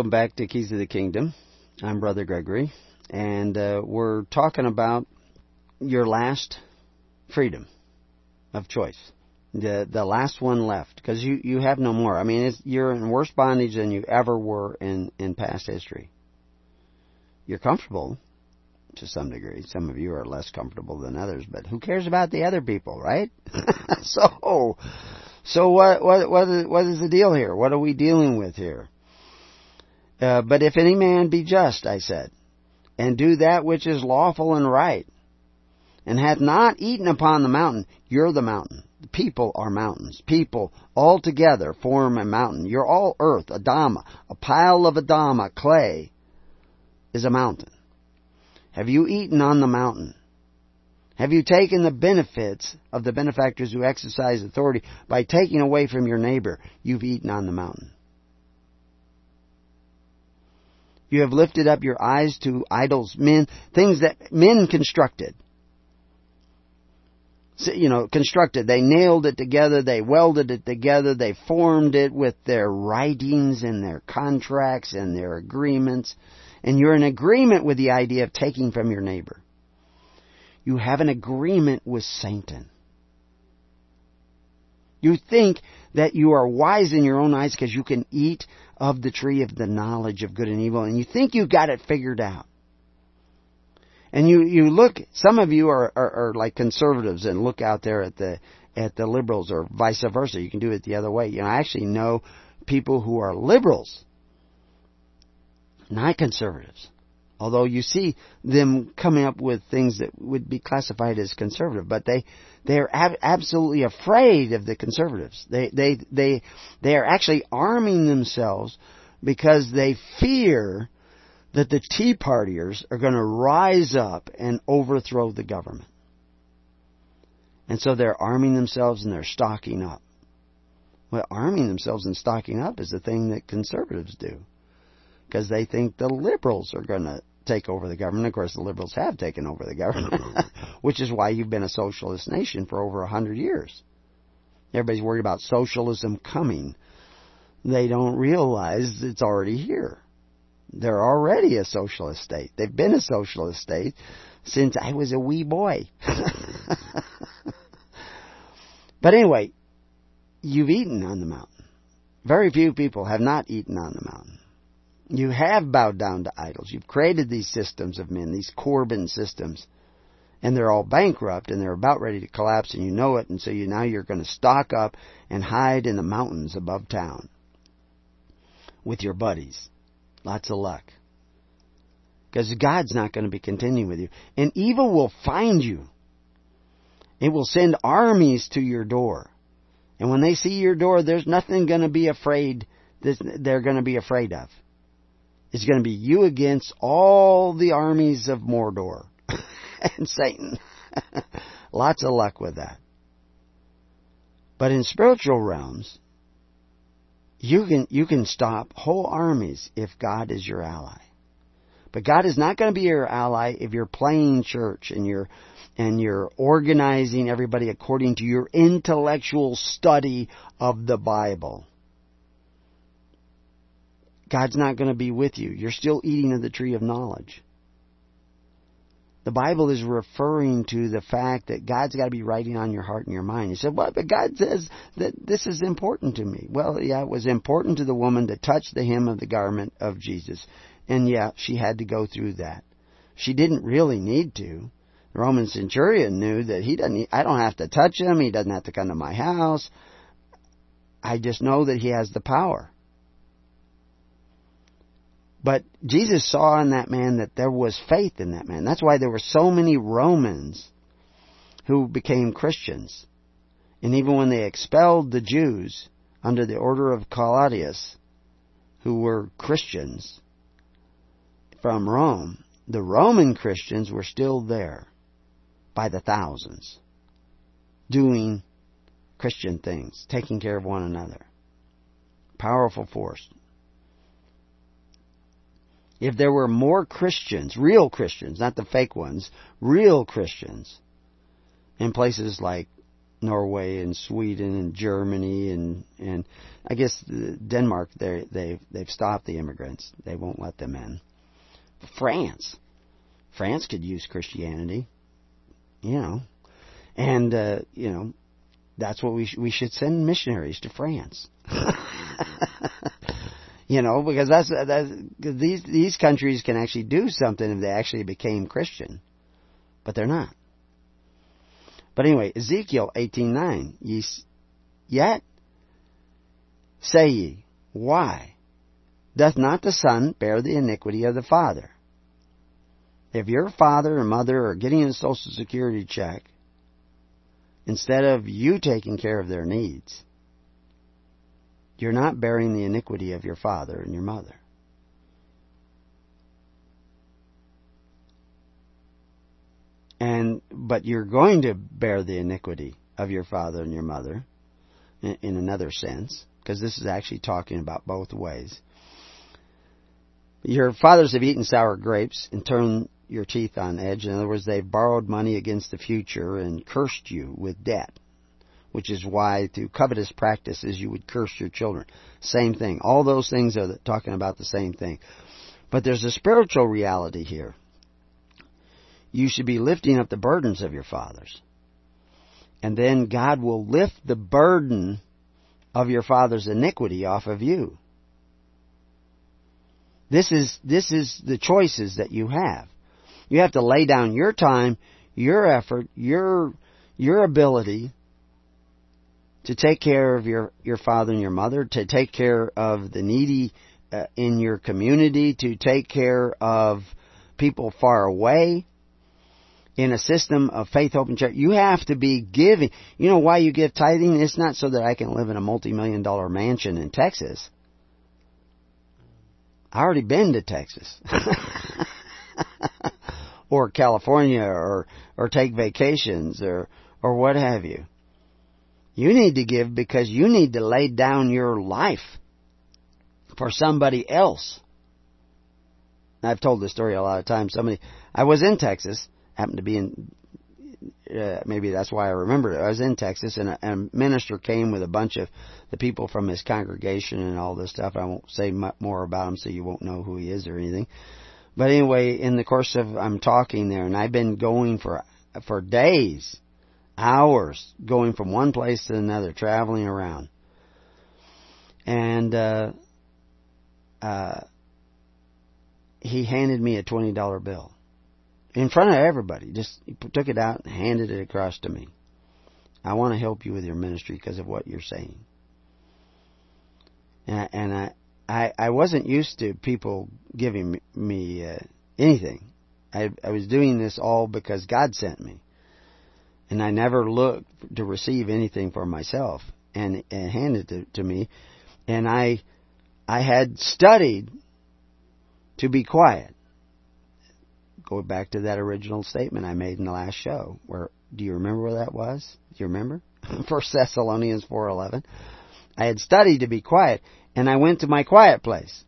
Welcome back to Keys of the Kingdom. I'm Brother Gregory, and uh, we're talking about your last freedom of choice, the the last one left, because you you have no more. I mean, you're in worse bondage than you ever were in in past history. You're comfortable to some degree. Some of you are less comfortable than others, but who cares about the other people, right? so, so what what what is, what is the deal here? What are we dealing with here? Uh, but if any man be just, I said, and do that which is lawful and right, and hath not eaten upon the mountain, you're the mountain. The people are mountains. People all together form a mountain. You're all earth, Adama. A pile of Adama, clay, is a mountain. Have you eaten on the mountain? Have you taken the benefits of the benefactors who exercise authority by taking away from your neighbor? You've eaten on the mountain. You have lifted up your eyes to idols, men, things that men constructed. You know, constructed. They nailed it together, they welded it together, they formed it with their writings and their contracts and their agreements. And you're in agreement with the idea of taking from your neighbor. You have an agreement with Satan. You think that you are wise in your own eyes because you can eat of the tree of the knowledge of good and evil, and you think you've got it figured out. And you, you look, some of you are, are, are like conservatives and look out there at the, at the liberals or vice versa. You can do it the other way. You know, I actually know people who are liberals, not conservatives. Although you see them coming up with things that would be classified as conservative, but they they are ab- absolutely afraid of the conservatives. They they they they are actually arming themselves because they fear that the Tea Partiers are going to rise up and overthrow the government. And so they're arming themselves and they're stocking up. Well, arming themselves and stocking up is the thing that conservatives do. Because they think the liberals are going to take over the government. Of course, the liberals have taken over the government, mm-hmm. which is why you've been a socialist nation for over a hundred years. Everybody's worried about socialism coming. They don't realize it's already here. They're already a socialist state. They've been a socialist state since I was a wee boy. but anyway, you've eaten on the mountain. Very few people have not eaten on the mountain. You have bowed down to idols. You've created these systems of men, these Corban systems, and they're all bankrupt and they're about ready to collapse and you know it and so you now you're going to stock up and hide in the mountains above town with your buddies. Lots of luck. Because God's not going to be continuing with you. And evil will find you. It will send armies to your door. And when they see your door, there's nothing going to be afraid they're going to be afraid of is going to be you against all the armies of Mordor and Satan. Lots of luck with that. But in spiritual realms, you can, you can stop whole armies if God is your ally. But God is not going to be your ally if you're playing church and you're, and you're organizing everybody according to your intellectual study of the Bible. God's not going to be with you. You're still eating of the tree of knowledge. The Bible is referring to the fact that God's got to be writing on your heart and your mind. You said, well, but God says that this is important to me. Well, yeah, it was important to the woman to touch the hem of the garment of Jesus. And yeah, she had to go through that. She didn't really need to. The Roman centurion knew that he doesn't, I don't have to touch him. He doesn't have to come to my house. I just know that he has the power. But Jesus saw in that man that there was faith in that man. That's why there were so many Romans who became Christians. And even when they expelled the Jews under the order of Claudius, who were Christians from Rome, the Roman Christians were still there by the thousands, doing Christian things, taking care of one another. Powerful force. If there were more Christians, real Christians, not the fake ones, real Christians, in places like Norway and Sweden and Germany and and I guess Denmark they they they've stopped the immigrants. They won't let them in. France, France could use Christianity, you know, and uh, you know that's what we sh- we should send missionaries to France. you know, because that's these these countries can actually do something if they actually became Christian, but they're not. But anyway, Ezekiel 18:9, ye yet say ye, why doth not the son bear the iniquity of the father? If your father or mother are getting a social security check instead of you taking care of their needs, you're not bearing the iniquity of your father and your mother. And but you're going to bear the iniquity of your father and your mother in, in another sense, because this is actually talking about both ways. Your fathers have eaten sour grapes and turned your teeth on edge. In other words, they've borrowed money against the future and cursed you with debt, which is why through covetous practices you would curse your children. Same thing. All those things are talking about the same thing. But there's a spiritual reality here you should be lifting up the burdens of your fathers. And then God will lift the burden of your father's iniquity off of you. This is, this is the choices that you have. You have to lay down your time, your effort, your, your ability to take care of your, your father and your mother, to take care of the needy uh, in your community, to take care of people far away, in a system of faith, hope, and charity. You have to be giving. You know why you give tithing? It's not so that I can live in a multi-million dollar mansion in Texas. I already been to Texas. or California or or take vacations or or what have you. You need to give because you need to lay down your life for somebody else. I've told this story a lot of times. Somebody I was in Texas happened to be in uh, maybe that's why I remember it. I was in Texas, and a, a minister came with a bunch of the people from his congregation and all this stuff. I won't say much more about him, so you won't know who he is or anything. But anyway, in the course of I'm talking there, and I've been going for for days, hours, going from one place to another, traveling around, and uh, uh, he handed me a twenty dollar bill in front of everybody. Just he took it out and handed it across to me. I want to help you with your ministry because of what you're saying. And, and I, I, I wasn't used to people giving me, me uh, anything. I, I was doing this all because God sent me, and I never looked to receive anything for myself. And, and handed it to me, and I, I had studied to be quiet go back to that original statement I made in the last show. Where do you remember where that was? Do you remember? First Thessalonians four eleven. I had studied to be quiet, and I went to my quiet place.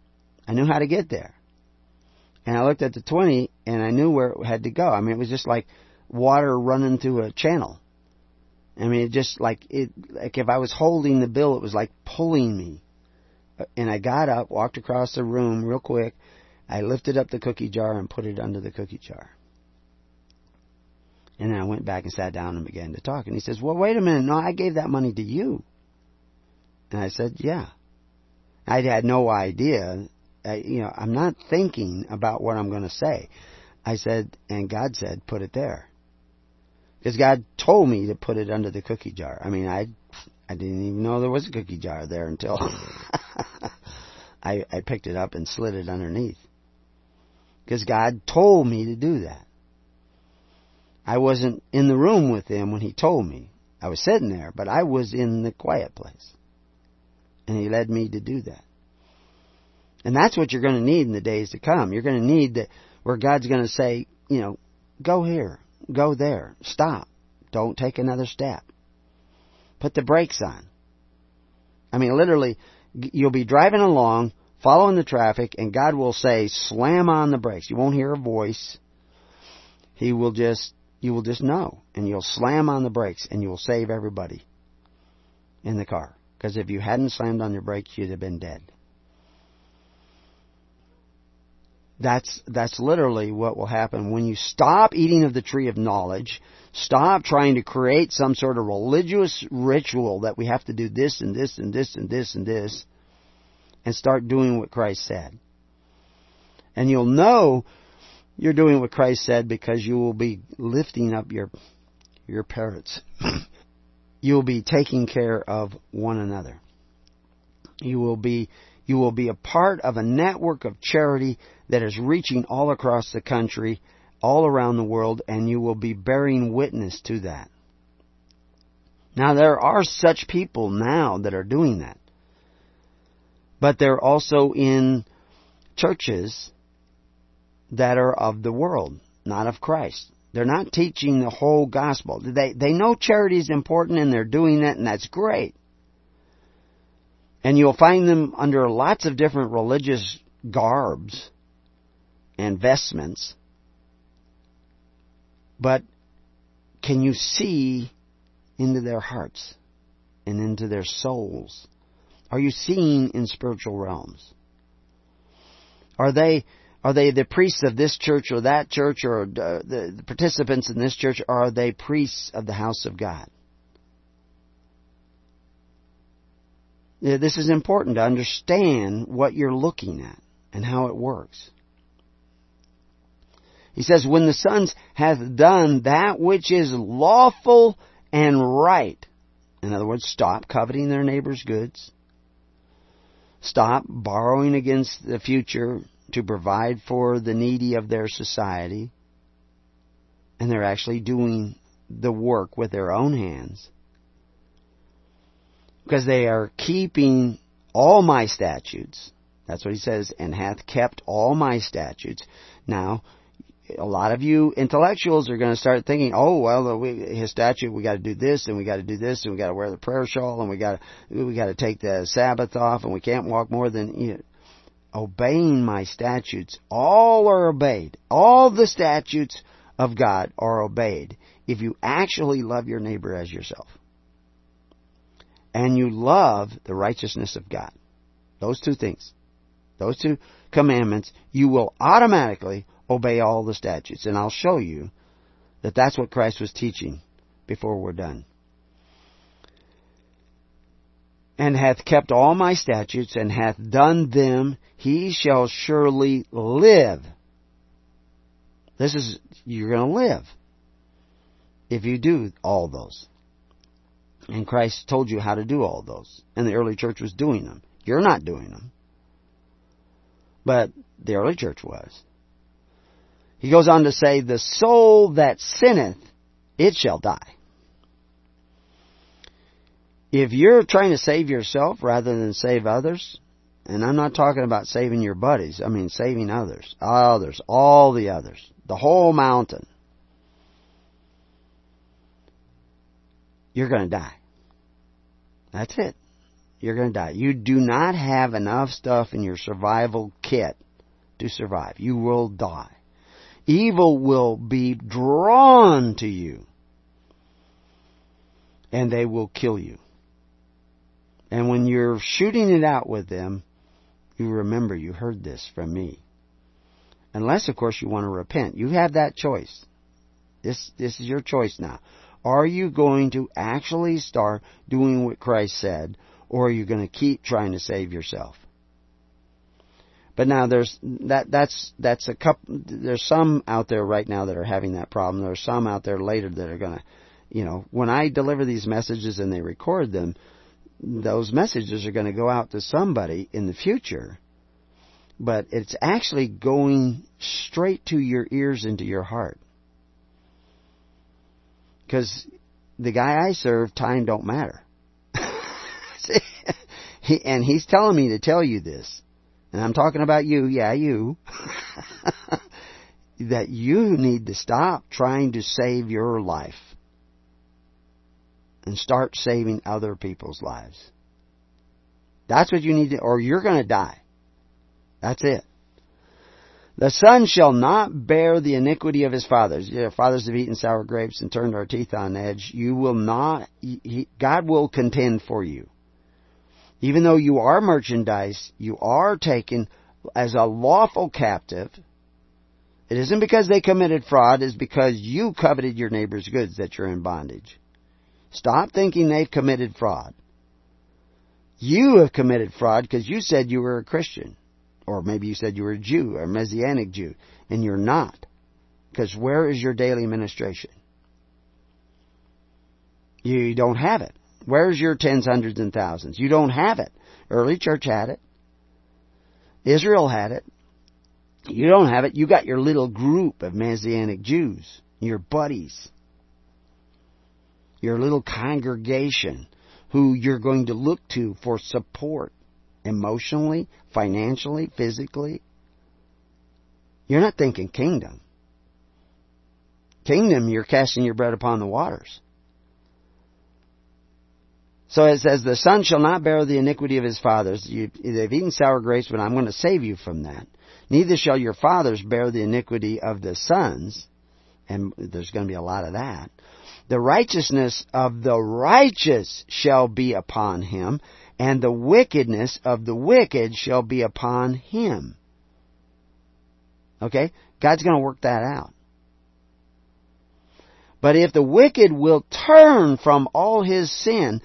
I knew how to get there, and I looked at the twenty, and I knew where it had to go. I mean, it was just like water running through a channel. I mean, it just like it, like if I was holding the bill, it was like pulling me. Uh, and I got up, walked across the room real quick, I lifted up the cookie jar and put it under the cookie jar. And then I went back and sat down and began to talk. And he says, Well, wait a minute. No, I gave that money to you. And I said, Yeah. I had no idea. I, you know, I'm not thinking about what I'm going to say. I said, and God said, put it there. Because God told me to put it under the cookie jar. I mean, I, I didn't even know there was a cookie jar there until I, I picked it up and slid it underneath because God told me to do that. I wasn't in the room with him when he told me. I was sitting there, but I was in the quiet place. And he led me to do that. And that's what you're going to need in the days to come. You're going to need that where God's going to say, you know, go here, go there, stop, don't take another step. Put the brakes on. I mean, literally, you'll be driving along, following the traffic, and God will say, slam on the brakes. You won't hear a voice. He will just You will just know, and you'll slam on the brakes, and you'll save everybody in the car. Because if you hadn't slammed on your brakes, you'd have been dead. That's, that's literally what will happen when you stop eating of the tree of knowledge, stop trying to create some sort of religious ritual that we have to do this and this and this and this and this, and start doing what Christ said. And you'll know you're doing what Christ said because you will be lifting up your, your parents. you will be taking care of one another. You will be you will be a part of a network of charity that is reaching all across the country, all around the world, and you will be bearing witness to that. Now there are such people now that are doing that. But they're also in churches that are of the world, not of Christ. They're not teaching the whole gospel. They, they know charity is important and they're doing that and that's great. And you'll find them under lots of different religious garbs and vestments. But can you see into their hearts and into their souls? Are you seeing in spiritual realms? Are they are they the priests of this church or that church or uh, the, the participants in this church? Or are they priests of the house of God? This is important to understand what you're looking at and how it works. He says, when the sons hath done that which is lawful and right. In other words, stop coveting their neighbor's goods. Stop borrowing against the future to provide for the needy of their society, and they're actually doing the work with their own hands. Because they are keeping all my statutes. That's what he says, and hath kept all my statutes. Now, a lot of you intellectuals are going to start thinking, oh well, we, his statute, we got to do this, and we got to do this, and we got to wear the prayer shawl, and we got to we got to take the Sabbath off, and we can't walk more than you know, obeying my statutes, all are obeyed. All the statutes of God are obeyed if you actually love your neighbor as yourself. And you love the righteousness of God. Those two things. Those two commandments, you will automatically obey all the statutes. And I'll show you that that's what Christ was teaching before we're done. and hath kept all my statutes, and hath done them, he shall surely live. This is, you're going to live if you do all those. And Christ told you how to do all those. And the early church was doing them. You're not doing them. But the early church was. He goes on to say, The soul that sinneth, it shall die if you're trying to save yourself rather than save others, and I'm not talking about saving your buddies, I mean saving others, others, all the others, the whole mountain, you're going to die. That's it. You're going to die. You do not have enough stuff in your survival kit to survive. You will die. Evil will be drawn to you, and they will kill you. And when you're shooting it out with them, you remember you heard this from me. Unless, of course, you want to repent. You have that choice. This, this is your choice now. Are you going to actually start doing what Christ said, or are you going to keep trying to save yourself? But now there's that that's that's a couple there's some out there right now that are having that problem. There are some out there later that are going to you know, when I deliver these messages and they record them, those messages are going to go out to somebody in the future, but it's actually going straight to your ears into your heart. Because the guy I serve, time don't matter. he, and he's telling me to tell you this. And I'm talking about you, yeah, you. that you need to stop trying to save your life and start saving other people's lives. That's what you need to, or you're going to die. That's it. The son shall not bear the iniquity of his fathers. Your fathers have eaten sour grapes and turned our teeth on edge. You will not, he, God will contend for you. Even though you are merchandise, you are taken as a lawful captive. It isn't because they committed fraud, it's because you coveted your neighbor's goods that you're in bondage. Stop thinking they've committed fraud. You have committed fraud because you said you were a Christian. Or maybe you said you were a Jew, a Messianic Jew, and you're not. Because where is your daily ministration? You don't have it. Where's your tens, hundreds, and thousands? You don't have it. Early church had it. Israel had it. You don't have it. You got your little group of Messianic Jews, your buddies, your little congregation who you're going to look to for support emotionally, financially, physically. You're not thinking kingdom. Kingdom, you're casting your bread upon the waters. So it says, The son shall not bear the iniquity of his fathers. You, they've eaten sour grapes, but I'm going to save you from that. Neither shall your fathers bear the iniquity of the sons. And there's going to be a lot of that. The righteousness of the righteous shall be upon him, and the wickedness of the wicked shall be upon him. Okay? God's going to work that out. But if the wicked will turn from all his sin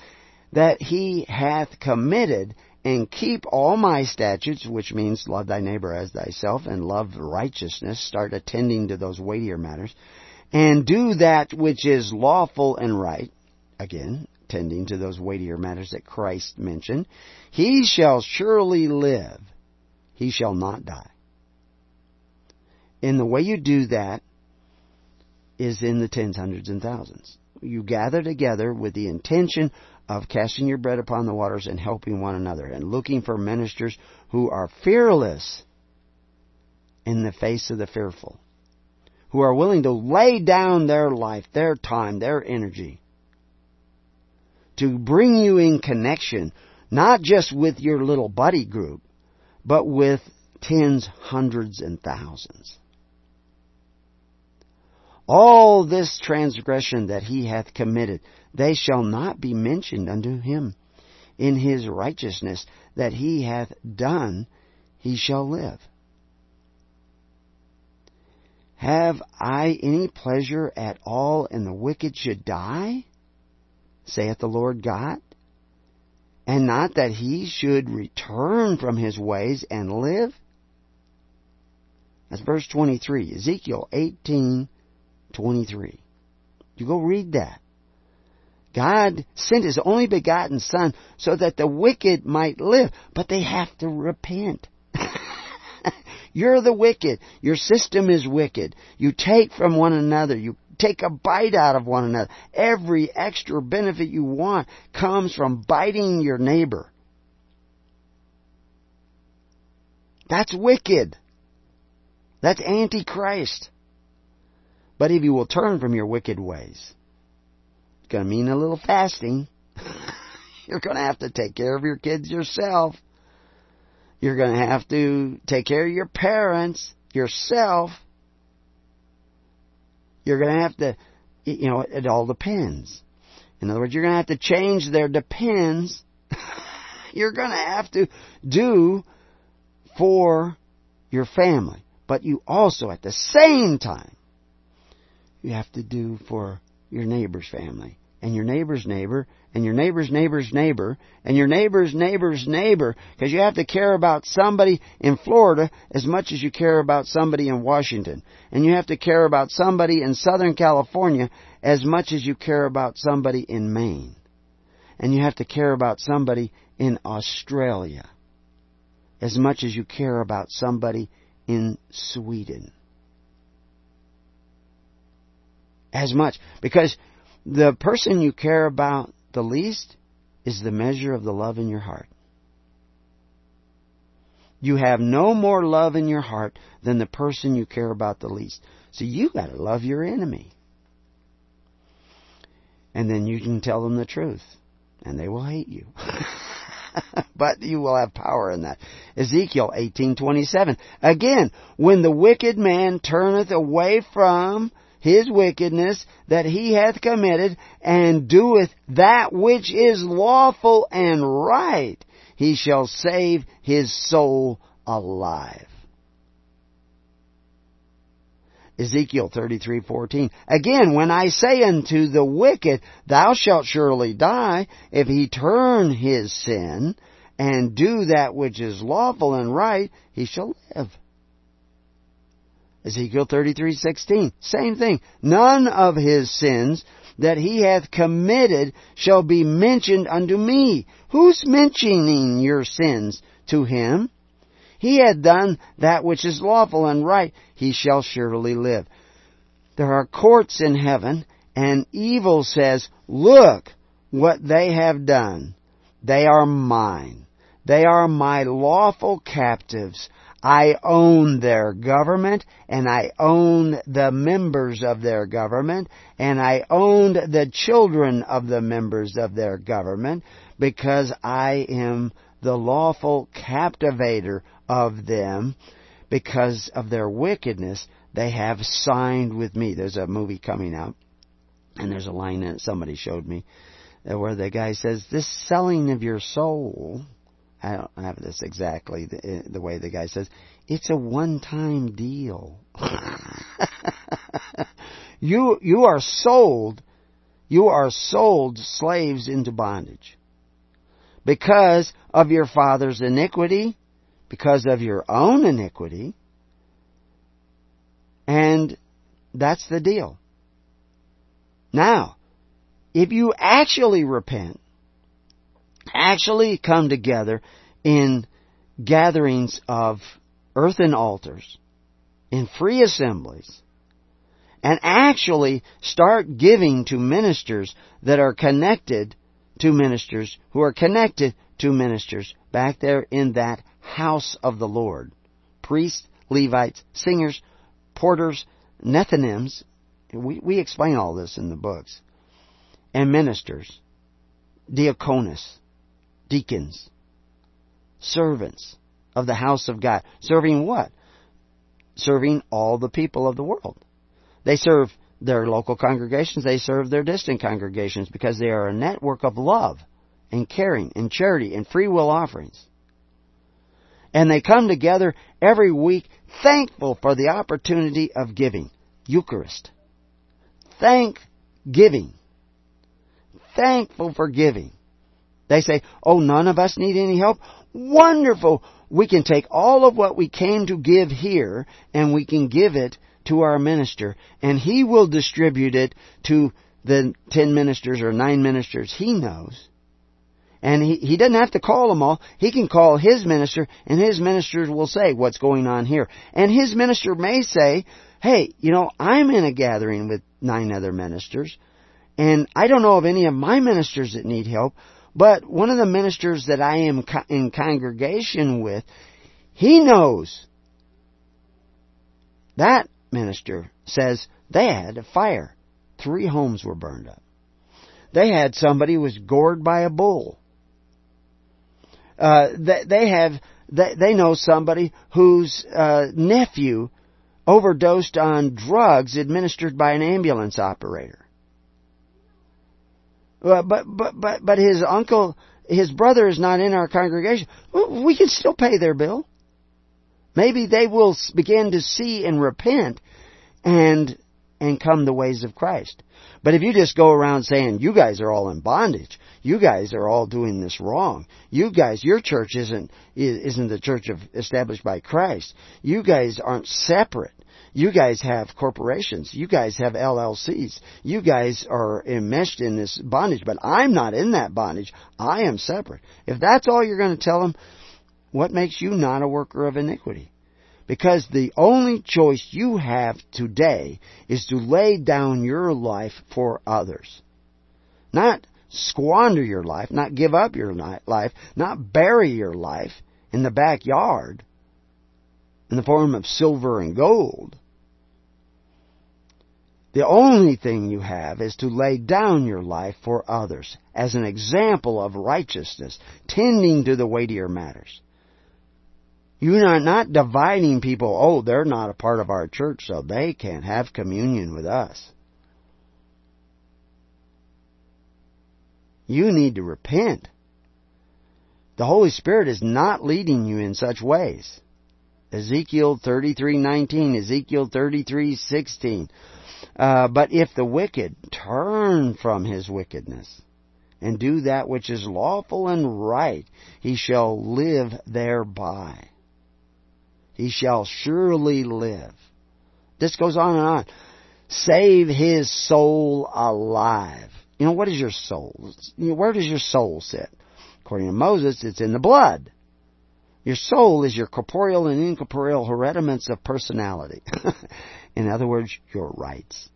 that he hath committed, and keep all my statutes, which means love thy neighbor as thyself, and love righteousness, start attending to those weightier matters, and do that which is lawful and right, again, tending to those weightier matters that Christ mentioned, he shall surely live. He shall not die. And the way you do that is in the tens, hundreds, and thousands. You gather together with the intention of casting your bread upon the waters and helping one another and looking for ministers who are fearless in the face of the fearful, who are willing to lay down their life, their time, their energy to bring you in connection, not just with your little buddy group, but with tens, hundreds, and thousands. All this transgression that he hath committed, they shall not be mentioned unto him. In his righteousness that he hath done, he shall live. Have I any pleasure at all in the wicked should die? Saith the Lord God, and not that he should return from his ways and live? That's verse 23, Ezekiel 18, 23. You go read that. God sent His only begotten Son so that the wicked might live, but they have to repent. You're the wicked. Your system is wicked. You take from one another. You take a bite out of one another. Every extra benefit you want comes from biting your neighbor. That's wicked. That's antichrist. But if you will turn from your wicked ways, it's going to mean a little fasting. You're going to have to take care of your kids yourself. You're going to have to take care of your parents, yourself. You're going to have to, you know, it all depends. In other words, you're going to have to change their depends. you're going to have to do for your family. But you also, at the same time, you have to do for your neighbor's family and your neighbor's neighbor and your neighbor's neighbor's neighbor and your neighbor's neighbor's neighbor because you have to care about somebody in Florida as much as you care about somebody in Washington. And you have to care about somebody in Southern California as much as you care about somebody in Maine. And you have to care about somebody in Australia as much as you care about somebody in Sweden. As much. Because the person you care about the least is the measure of the love in your heart. You have no more love in your heart than the person you care about the least. So you got to love your enemy. And then you can tell them the truth. And they will hate you. but you will have power in that. Ezekiel 18:27. Again, when the wicked man turneth away from his wickedness that he hath committed and doeth that which is lawful and right, he shall save his soul alive. Ezekiel 33:14 Again when I say unto the wicked thou shalt surely die if he turn his sin and do that which is lawful and right he shall live Ezekiel 33:16 same thing none of his sins that he hath committed shall be mentioned unto me who's mentioning your sins to him he had done that which is lawful and right, he shall surely live. There are courts in heaven, and evil says, Look what they have done. They are mine. They are my lawful captives. I own their government, and I own the members of their government, and I owned the children of the members of their government, because I am the lawful captivator of them because of their wickedness, they have signed with me. There's a movie coming out, and there's a line in it somebody showed me where the guy says, This selling of your soul, I don't have this exactly the, uh, the way the guy says, it's a one time deal. you, you are sold, you are sold slaves into bondage because of your father's iniquity because of your own iniquity. And that's the deal. Now, if you actually repent, actually come together in gatherings of earthen altars, in free assemblies, and actually start giving to ministers that are connected to ministers who are connected to ministers back there in that house of the Lord. Priests, Levites, singers, porters, Nethinims. We, we explain all this in the books. And ministers, diaconus, deacons, servants of the house of God. Serving what? Serving all the people of the world. They serve their local congregations, they serve their distant congregations because they are a network of love and caring and charity and free will offerings. And they come together every week thankful for the opportunity of giving. Eucharist. Thank giving. Thankful for giving. They say, oh, none of us need any help? Wonderful! We can take all of what we came to give here and we can give it to our minister and he will distribute it to the ten ministers or nine ministers he knows. And he, he doesn't have to call them all. He can call his minister, and his ministers will say what's going on here. And his minister may say, hey, you know, I'm in a gathering with nine other ministers, and I don't know of any of my ministers that need help, but one of the ministers that I am in congregation with, he knows. That minister says they had a fire. Three homes were burned up. They had somebody who was gored by a bull. Uh, they, they have they, they know somebody whose uh, nephew overdosed on drugs administered by an ambulance operator. Uh, but but but but his uncle, his brother is not in our congregation. We can still pay their bill. Maybe they will begin to see and repent, and and come the ways of Christ. But if you just go around saying, you guys are all in bondage, you guys are all doing this wrong, you guys, your church isn't, isn't the church of, established by Christ, you guys aren't separate, you guys have corporations, you guys have LLCs, you guys are enmeshed in this bondage, but I'm not in that bondage, I am separate. If that's all you're going to tell them, what makes you not a worker of iniquity? Because the only choice you have today is to lay down your life for others. Not squander your life, not give up your life, not bury your life in the backyard in the form of silver and gold. The only thing you have is to lay down your life for others as an example of righteousness, tending to the weightier matters. You are not dividing people, oh, they're not a part of our church, so they can't have communion with us. You need to repent. The Holy Spirit is not leading you in such ways. Ezekiel 33:19, Ezekiel 33:16. Uh, but if the wicked turn from his wickedness and do that which is lawful and right, he shall live thereby. He shall surely live. This goes on and on. Save his soul alive. You know, what is your soul? You know, where does your soul sit? According to Moses, it's in the blood. Your soul is your corporeal and incorporeal hereditaments of personality. in other words, your rights.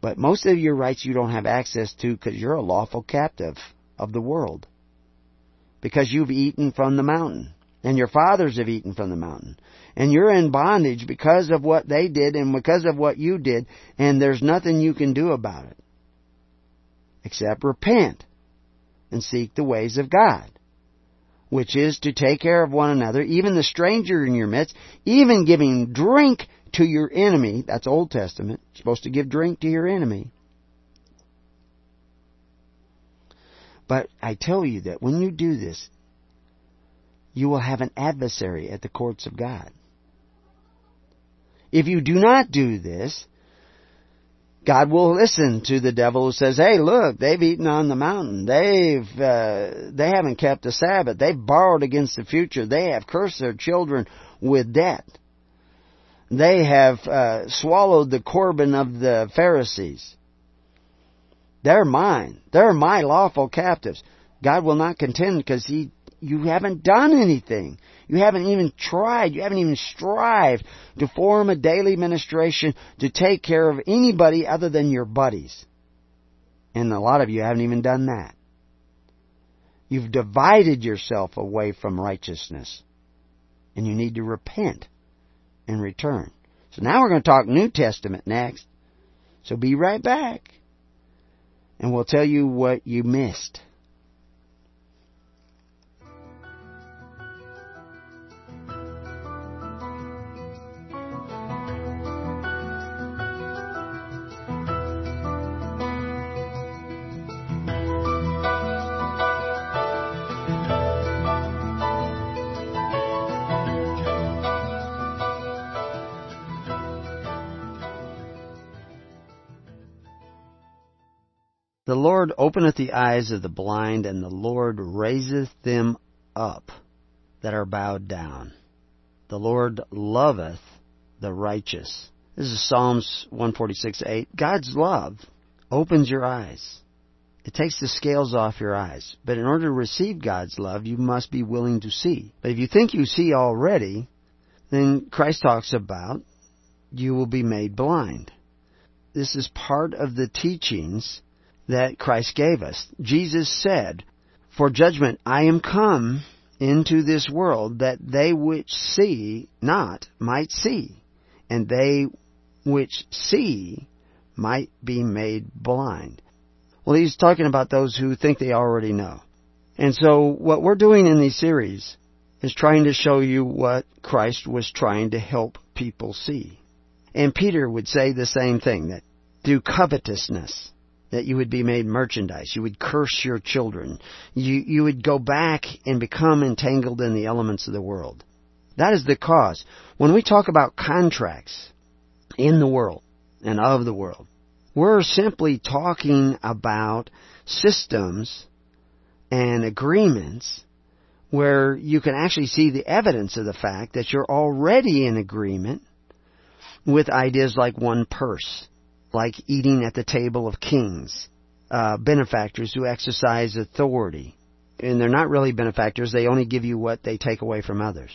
But most of your rights you don't have access to because you're a lawful captive of the world. Because you've eaten from the mountain. And your fathers have eaten from the mountain. And you're in bondage because of what they did and because of what you did. And there's nothing you can do about it except repent and seek the ways of God, which is to take care of one another, even the stranger in your midst, even giving drink to your enemy. That's Old Testament. You're supposed to give drink to your enemy. But I tell you that when you do this, you will have an adversary at the courts of God. If you do not do this, God will listen to the devil who says, "Hey, look, they've eaten on the mountain. They've uh, they haven't kept the Sabbath. They've borrowed against the future. They have cursed their children with debt. They have uh, swallowed the Corban of the Pharisees. They're mine. They're my lawful captives." God will not contend because he you haven't done anything. You haven't even tried. You haven't even strived to form a daily ministration to take care of anybody other than your buddies. And a lot of you haven't even done that. You've divided yourself away from righteousness. And you need to repent and return. So now we're going to talk New Testament next. So be right back. And we'll tell you what you missed. The Lord openeth the eyes of the blind, and the Lord raiseth them up that are bowed down. The Lord loveth the righteous. This is Psalms 146 8. God's love opens your eyes. It takes the scales off your eyes. But in order to receive God's love, you must be willing to see. But if you think you see already, then Christ talks about you will be made blind. This is part of the teachings that Christ gave us. Jesus said, For judgment I am come into this world that they which see not might see, and they which see might be made blind. Well, he's talking about those who think they already know. And so what we're doing in these series is trying to show you what Christ was trying to help people see. And Peter would say the same thing, that through covetousness, that you would be made merchandise. You would curse your children. You, you would go back and become entangled in the elements of the world. That is the cause. When we talk about contracts in the world and of the world, we're simply talking about systems and agreements where you can actually see the evidence of the fact that you're already in agreement with ideas like one purse like eating at the table of kings, uh, benefactors who exercise authority. And they're not really benefactors, they only give you what they take away from others.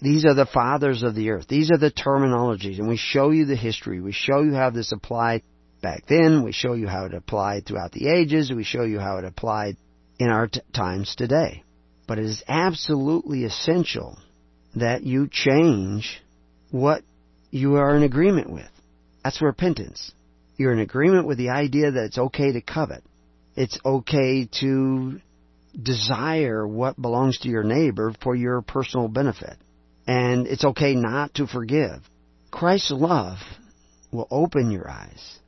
These are the fathers of the earth. These are the terminologies, and we show you the history. We show you how this applied back then. We show you how it applied throughout the ages. We show you how it applied in our t- times today. But it is absolutely essential that you change what you are in agreement with. That's repentance. You're in agreement with the idea that it's okay to covet. It's okay to desire what belongs to your neighbor for your personal benefit. And it's okay not to forgive. Christ's love will open your eyes,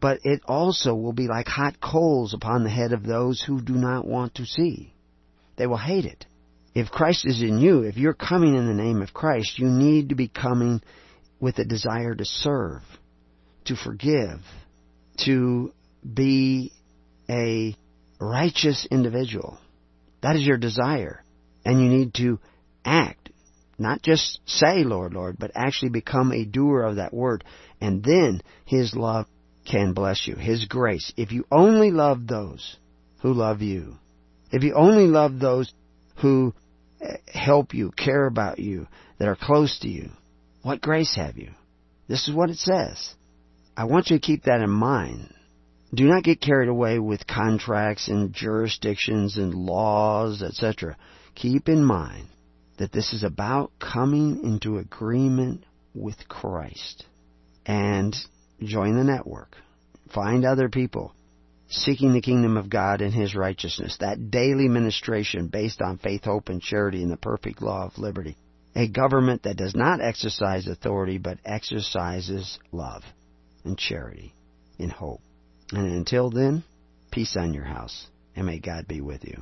but it also will be like hot coals upon the head of those who do not want to see. They will hate it. If Christ is in you, if you're coming in the name of Christ, you need to be coming with a desire to serve, to forgive, to be a righteous individual. That is your desire. And you need to act. Not just say, Lord, Lord, but actually become a doer of that word. And then His love can bless you. His grace. If you only love those who love you, if you only love those who eh, help you, care about you, that are close to you, what grace have you? This is what it says. I want you to keep that in mind. Do not get carried away with contracts and jurisdictions and laws, etc. Keep in mind that this is about coming into agreement with Christ and join the network. Find other people seeking the kingdom of God and His righteousness. That daily ministration based on faith, hope, and charity in the perfect law of liberty. A government that does not exercise authority but exercises love and charity in hope. And until then, peace on your house, and may God be with you.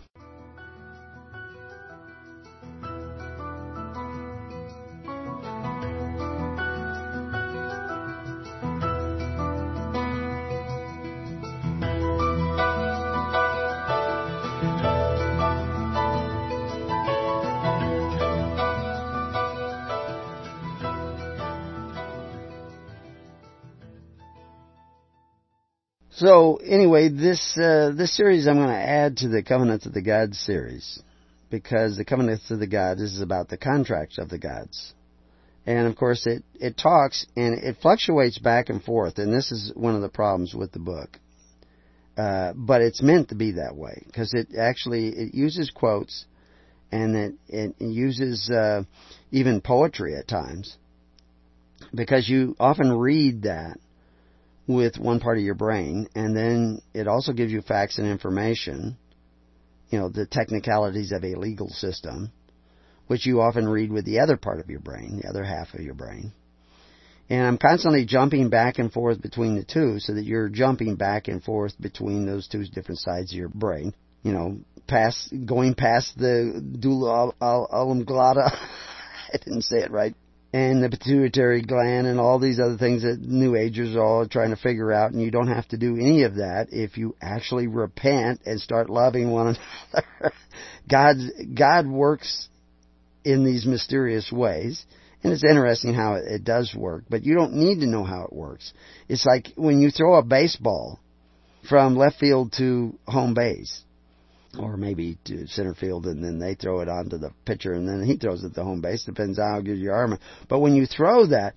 So anyway, this uh, this series I'm going to add to the Covenants of the Gods series because the Covenants of the Gods is about the contracts of the gods, and of course it it talks and it fluctuates back and forth, and this is one of the problems with the book. Uh, but it's meant to be that way because it actually it uses quotes and it, it uses uh, even poetry at times because you often read that with one part of your brain, and then it also gives you facts and information, you know, the technicalities of a legal system, which you often read with the other part of your brain, the other half of your brain. And I'm constantly jumping back and forth between the two so that you're jumping back and forth between those two different sides of your brain. You know, past, going past the dula oblongata. I didn't say it right and the pituitary gland and all these other things that New Agers are all trying to figure out, and you don't have to do any of that if you actually repent and start loving one another. God's, God works in these mysterious ways, and it's interesting how it, it does work, but you don't need to know how it works. It's like when you throw a baseball from left field to home base or maybe to center field, and then they throw it onto the pitcher, and then he throws it to home base. Depends on how good your arm. But when you throw that,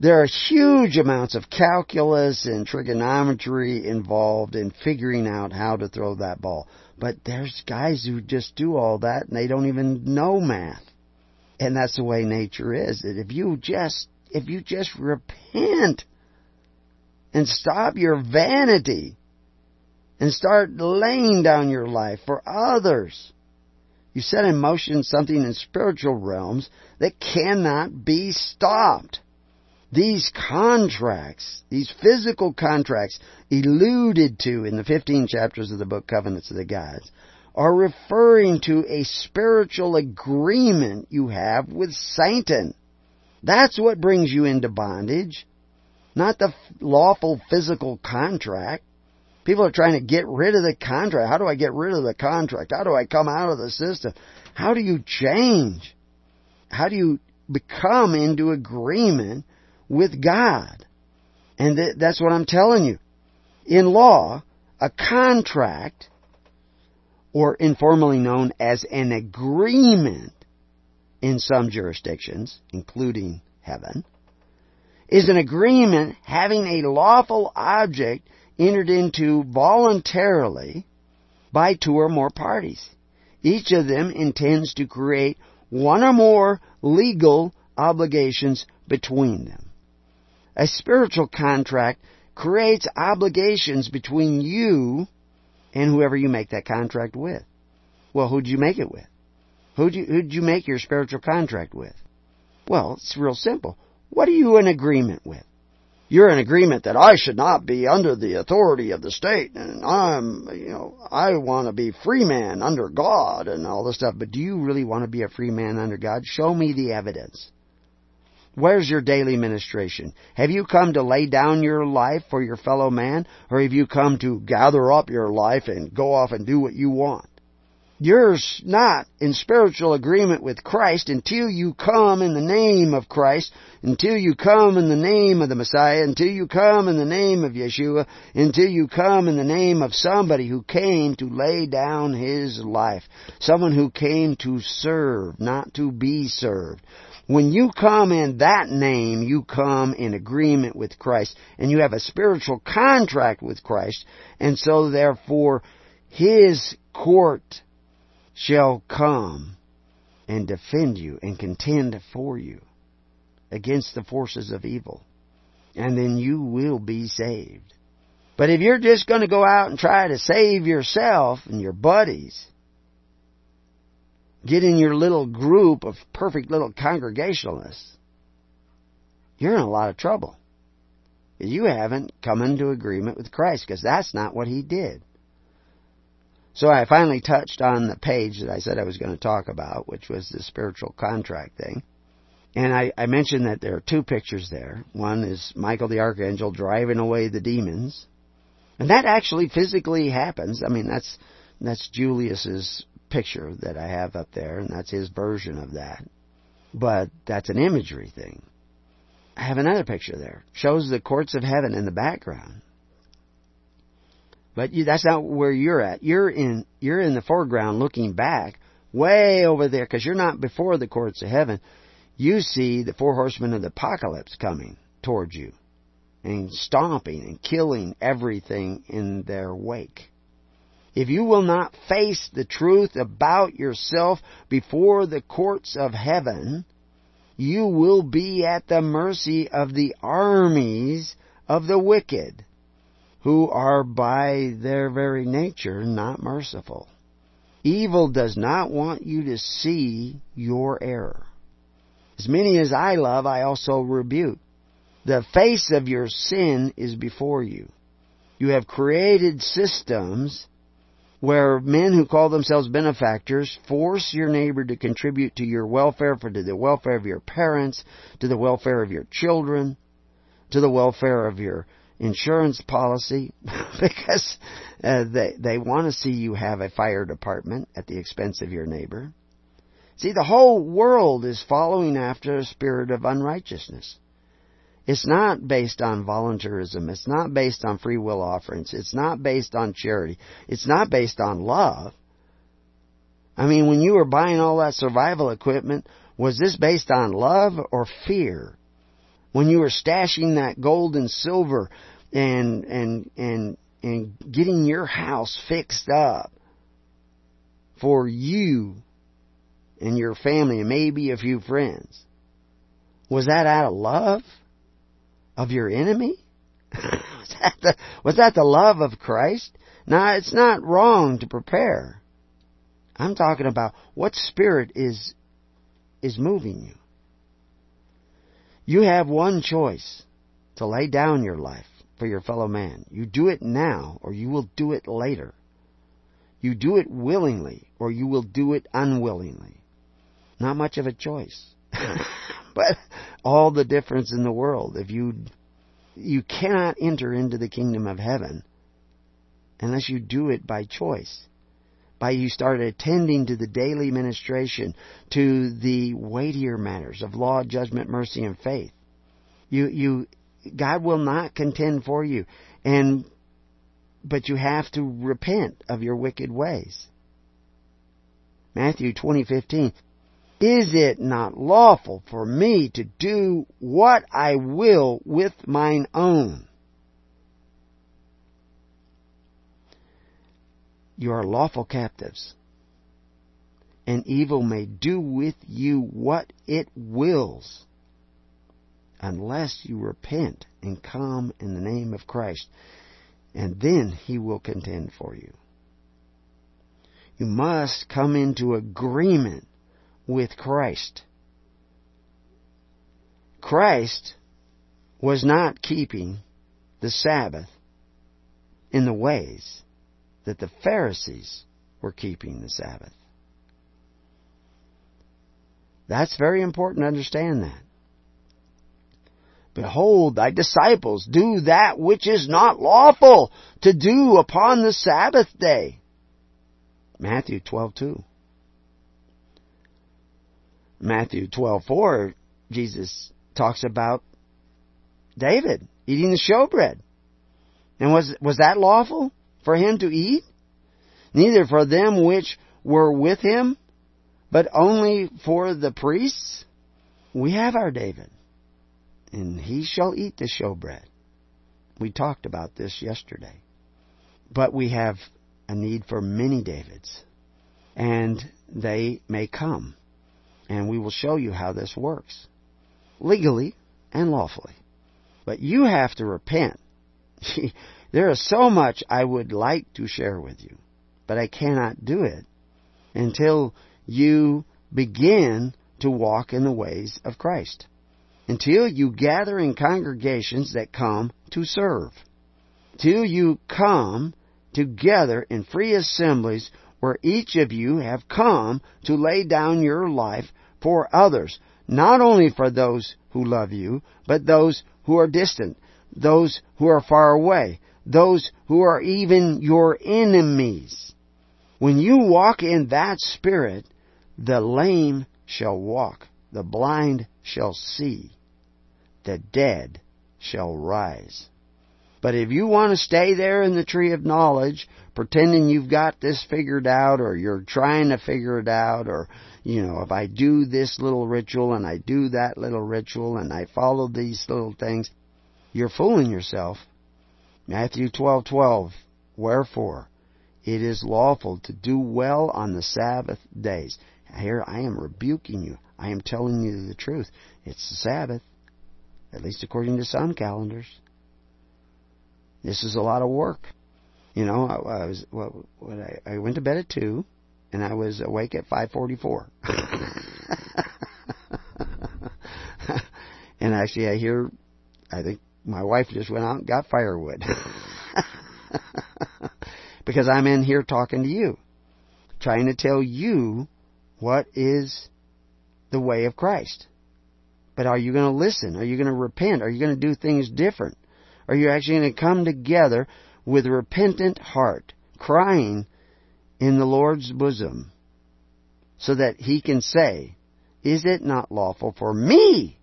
there are huge amounts of calculus and trigonometry involved in figuring out how to throw that ball. But there's guys who just do all that and they don't even know math. And that's the way nature is. If you just if you just repent and stop your vanity and start laying down your life for others. You set in motion something in spiritual realms that cannot be stopped. These contracts, these physical contracts alluded to in the 15 chapters of the book Covenants of the Gods, are referring to a spiritual agreement you have with Satan. That's what brings you into bondage, not the lawful physical contract. People are trying to get rid of the contract. How do I get rid of the contract? How do I come out of the system? How do you change? How do you become into agreement with God? And th- that's what I'm telling you. In law, a contract, or informally known as an agreement in some jurisdictions, including heaven, is an agreement having a lawful object entered into voluntarily by two or more parties. Each of them intends to create one or more legal obligations between them. A spiritual contract creates obligations between you and whoever you make that contract with. Well, who'd you make it with? Who'd you, who'd you make your spiritual contract with? Well, it's real simple. What are you in agreement with? You're in agreement that I should not be under the authority of the state and I'm, you know, I want to be free man under God and all this stuff. But do you really want to be a free man under God? Show me the evidence. Where's your daily ministration? Have you come to lay down your life for your fellow man or have you come to gather up your life and go off and do what you want? You're not in spiritual agreement with Christ until you come in the name of Christ, until you come in the name of the Messiah, until you come in the name of Yeshua, until you come in the name of somebody who came to lay down his life. Someone who came to serve, not to be served. When you come in that name, you come in agreement with Christ, and you have a spiritual contract with Christ, and so therefore, His court shall come and defend you and contend for you against the forces of evil. And then you will be saved. But if you're just going to go out and try to save yourself and your buddies, get in your little group of perfect little congregationalists, you're in a lot of trouble. You haven't come into agreement with Christ because that's not what He did. So I finally touched on the page that I said I was going to talk about, which was the spiritual contract thing. And I, I mentioned that there are two pictures there. One is Michael the Archangel driving away the demons. And that actually physically happens. I mean, that's, that's Julius's picture that I have up there, and that's his version of that. But that's an imagery thing. I have another picture there. Shows the courts of heaven in the background. But you, that's not where you're at. You're in you're in the foreground, looking back, way over there, because you're not before the courts of heaven. You see the four horsemen of the apocalypse coming towards you, and stomping and killing everything in their wake. If you will not face the truth about yourself before the courts of heaven, you will be at the mercy of the armies of the wicked who are by their very nature not merciful. Evil does not want you to see your error. As many as I love, I also rebuke. The face of your sin is before you. You have created systems where men who call themselves benefactors force your neighbor to contribute to your welfare, for to the welfare of your parents, to the welfare of your children, to the welfare of your insurance policy because uh, they they want to see you have a fire department at the expense of your neighbor. See, the whole world is following after a spirit of unrighteousness. It's not based on voluntarism. It's not based on free will offerings. It's not based on charity. It's not based on love. I mean, when you were buying all that survival equipment, was this based on love or fear? When you were stashing that gold and silver and and and and getting your house fixed up for you and your family and maybe a few friends was that out of love of your enemy? Was, that the, was that the love of Christ? Now it's not wrong to prepare. I'm talking about what spirit is is moving you you have one choice to lay down your life for your fellow man. You do it now or you will do it later. You do it willingly or you will do it unwillingly. Not much of a choice. but all the difference in the world. If you you cannot enter into the kingdom of heaven unless you do it by choice by you start attending to the daily ministration, to the weightier matters of law, judgment, mercy, and faith. You, you, God will not contend for you. And, but you have to repent of your wicked ways. Matthew 20:15 Is it not lawful for me to do what I will with mine own? You are lawful captives. And evil may do with you what it wills. unless you repent and come in the name of Christ. And then He will contend for you. You must come into agreement with Christ. Christ was not keeping the Sabbath in the ways that the Pharisees were keeping the Sabbath. That's very important to understand that. Behold, thy disciples do that which is not lawful to do upon the Sabbath day. Matthew 12:2. Matthew 12:4, Jesus talks about David eating the showbread. And was was that lawful for him to eat? Neither for them which were with him, but only for the priests. We have our David, and he shall eat the showbread. We talked about this yesterday. But we have a need for many Davids, and they may come. And we will show you how this works legally and lawfully. But you have to repent. there is so much I would like to share with you, but I cannot do it until you begin to walk in the ways of Christ. Until you gather in congregations that come to serve. Till you come together in free assemblies where each of you have come to lay down your life for others, not only for those who love you, but those who are distant, those who are far away, those who are even your enemies. When you walk in that spirit, the lame shall walk, the blind shall see, the dead shall rise. But if you want to stay there in the tree of knowledge, pretending you've got this figured out, or you're trying to figure it out, or, you know, if I do this little ritual and I do that little ritual and I follow these little things, you're fooling yourself. Matthew 12:12 Wherefore it is lawful to do well on the Sabbath days. Here I am rebuking you. I am telling you the truth. It's the Sabbath, at least according to some calendars. This is a lot of work. You know, I, I was what I, I went to bed at two, and I was awake at five forty-four. and actually, I hear, I think my wife just went out and got firewood because I'm in here talking to you, trying to tell you what is the way of Christ. But are you going to listen? Are you going to repent? Are you going to do things different? Are you actually going to come together with a repentant heart, crying in the Lord's bosom, so that He can say, Is it not lawful for me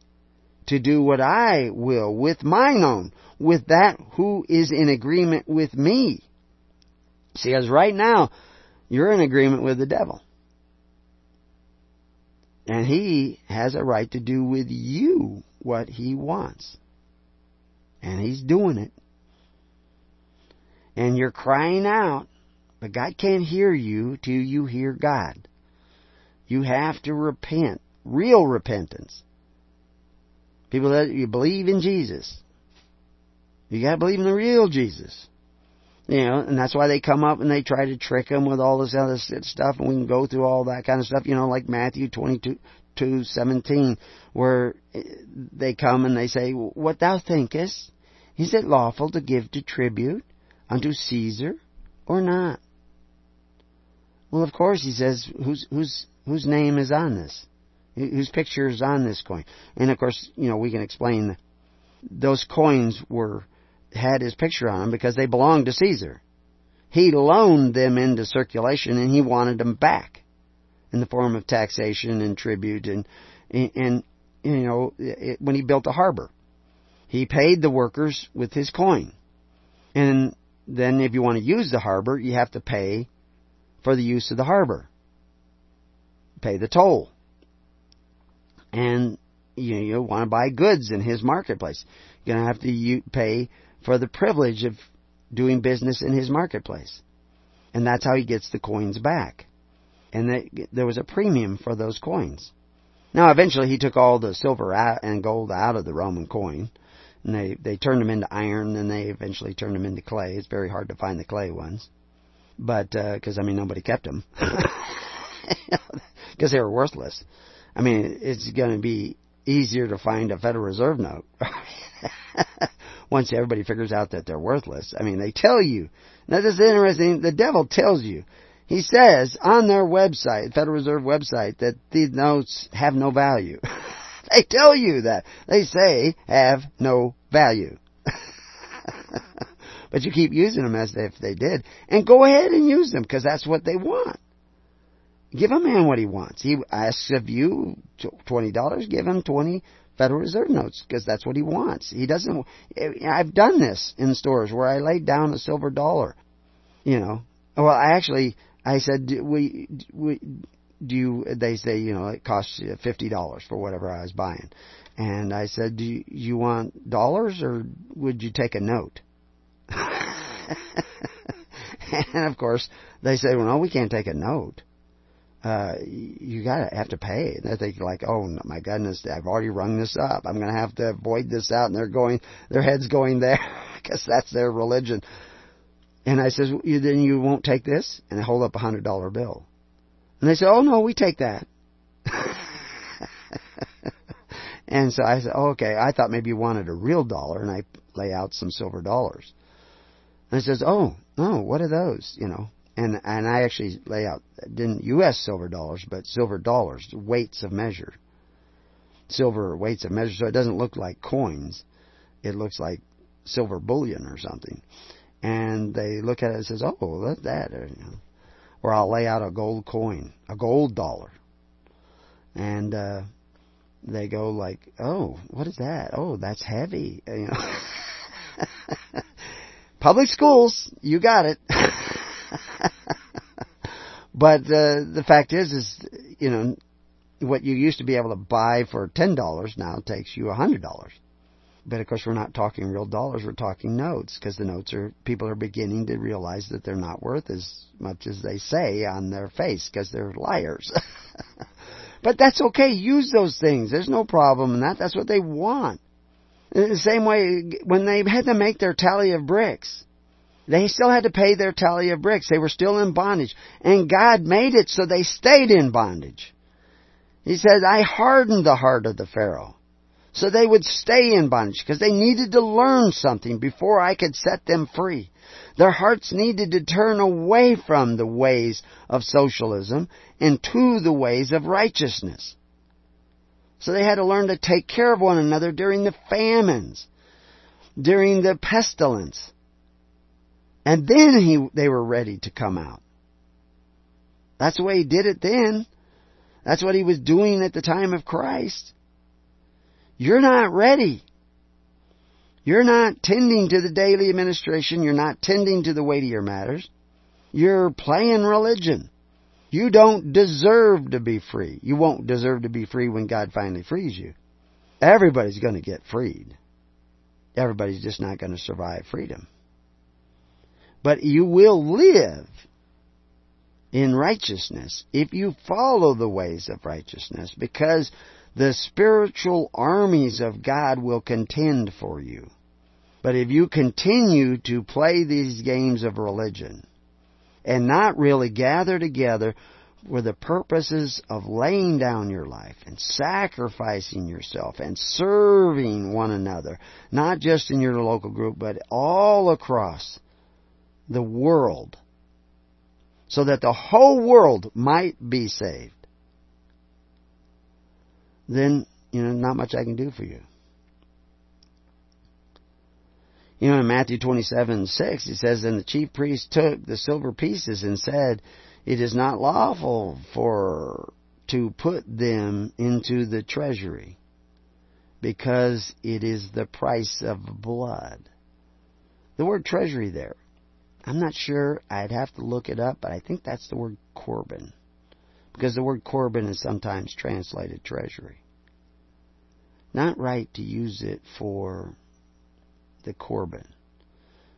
to do what I will with mine own, with that who is in agreement with me? See, as right now, you're in agreement with the devil. And he has a right to do with you what he wants. And He's doing it. And you're crying out, but God can't hear you till you hear God. You have to repent. Real repentance. People that you believe in Jesus. You gotta believe in the real Jesus. You know, and that's why they come up and they try to trick them with all this other stuff, and we can go through all that kind of stuff. You know, like Matthew twenty two seventeen, where eh, they come and they say, "What thou thinkest, is it lawful to give to tribute unto Caesar or not? Well, of course, he says, whose, whose, whose name is on this? Whose picture is on this coin? And of course, you know, we can explain those coins were, had his picture on them because they belonged to Caesar. He loaned them into circulation and he wanted them back in the form of taxation and tribute and, and, you know, it, when he built a harbor. He paid the workers with his coin. And then if you want to use the harbor, you have to pay for the use of the harbor. Pay the toll. And you, you want to buy goods in his marketplace. You're going to have to pay for the privilege of doing business in his marketplace. And that's how he gets the coins back. And there was a premium for those coins. Now, eventually, he took all the silver and gold out of the Roman coin, and they they turned them into iron, and they eventually turned them into clay. It's very hard to find the clay ones, but because uh, I mean nobody kept them because they were worthless. I mean, it's going to be easier to find a Federal Reserve note once everybody figures out that they're worthless. I mean, they tell you. Now, this is interesting. The devil tells you. He says on their website, Federal Reserve website, that these notes have no value. they tell you that. They say have no value. but you keep using them as if they did. And go ahead and use them because that's what they want. Give a man what he wants. He asks of you $20, give him 20 Federal Reserve notes because that's what he wants. He doesn't, I've done this in stores where I laid down a silver dollar. You know, well, I actually, I said, we, we, do you, they say, you know, it costs you $50 for whatever I was buying. And I said, do you, you want dollars or would you take a note? and of course, they say, well, no, we can't take a note uh, you gotta have to pay. And they're thinking like, oh my goodness, I've already rung this up. I'm gonna have to void this out, and they're going, their heads going there because that's their religion. And I says, you, then you won't take this? And they hold up a hundred dollar bill, and they say, oh no, we take that. and so I said, oh, okay, I thought maybe you wanted a real dollar, and I lay out some silver dollars. And he says, oh no, what are those? You know and and I actually lay out didn't U.S. silver dollars, but silver dollars, weights of measure, silver weights of measure. So it doesn't look like coins; it looks like silver bullion or something. And they look at it and says, "Oh, that's that." Or, you know. or I'll lay out a gold coin, a gold dollar, and uh, they go like, "Oh, what is that? Oh, that's heavy." You know. Public schools, you got it. but uh, the fact is, is you know, what you used to be able to buy for ten dollars now takes you a hundred dollars. But of course, we're not talking real dollars; we're talking notes because the notes are people are beginning to realize that they're not worth as much as they say on their face because they're liars. but that's okay. Use those things. There's no problem in that. That's what they want. In the same way, when they had to make their tally of bricks, they still had to pay their tally of bricks. They were still in bondage. And God made it so they stayed in bondage. He says, I hardened the heart of the Pharaoh. So they would stay in bondage because they needed to learn something before I could set them free. Their hearts needed to turn away from the ways of socialism and to the ways of righteousness. So they had to learn to take care of one another during the famines, during the pestilence, and then he, they were ready to come out. That's the way he did it then. That's what he was doing at the time of Christ. You're not ready. You're not tending to the daily administration. You're not tending to the weightier matters. You're playing religion. You don't deserve to be free. You won't deserve to be free when God finally frees you. Everybody's going to get freed. Everybody's just not going to survive freedom. But you will live in righteousness if you follow the ways of righteousness because the spiritual armies of God will contend for you. But if you continue to play these games of religion and not really gather together for the purposes of laying down your life and sacrificing yourself and serving one another, not just in your local group, but all across the world so that the whole world might be saved, then, you know, not much I can do for you. You know, in Matthew 27, 6, it says, And the chief priest took the silver pieces and said, It is not lawful for to put them into the treasury, because it is the price of blood. The word treasury there I'm not sure. I'd have to look it up, but I think that's the word Corban. Because the word Corban is sometimes translated treasury. Not right to use it for the Corban.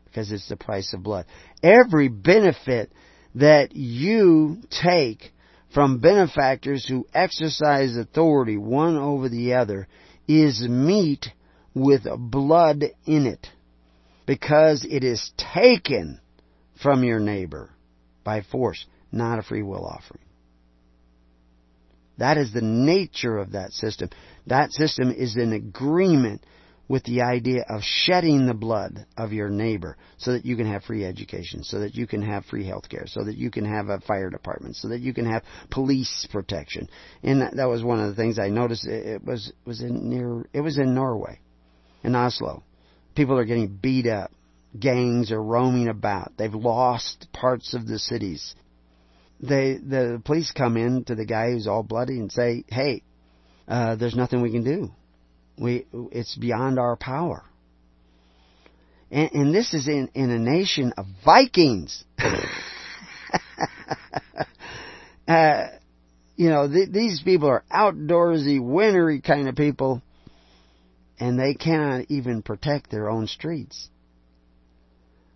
Because it's the price of blood. Every benefit that you take from benefactors who exercise authority one over the other is meat with blood in it, because it is taken from your neighbor by force, not a free will offering. That is the nature of that system. That system is in agreement with the idea of shedding the blood of your neighbor so that you can have free education, so that you can have free health care, so that you can have a fire department, so that you can have police protection. And that, that was one of the things I noticed. It was was in near it was in Norway, in Oslo. People are getting beat up. Gangs are roaming about. They've lost parts of the cities. They the police come in to the guy who's all bloody and say, "Hey, uh, there's nothing we can do." We, it's beyond our power. And, and this is in, in a nation of Vikings. uh, you know, th- these people are outdoorsy, wintry kind of people, and they cannot even protect their own streets.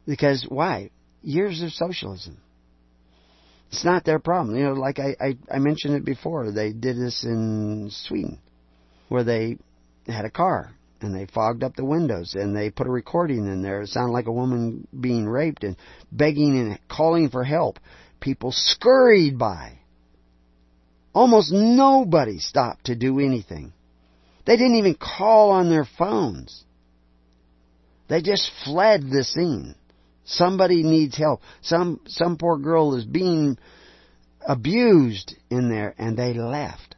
Because why? Years of socialism. It's not their problem. You know, like I, I, I mentioned it before, they did this in Sweden, where they had a car and they fogged up the windows and they put a recording in there. It sounded like a woman being raped and begging and calling for help. People scurried by. Almost nobody stopped to do anything. They didn't even call on their phones. They just fled the scene. Somebody needs help. Some some poor girl is being abused in there and they left.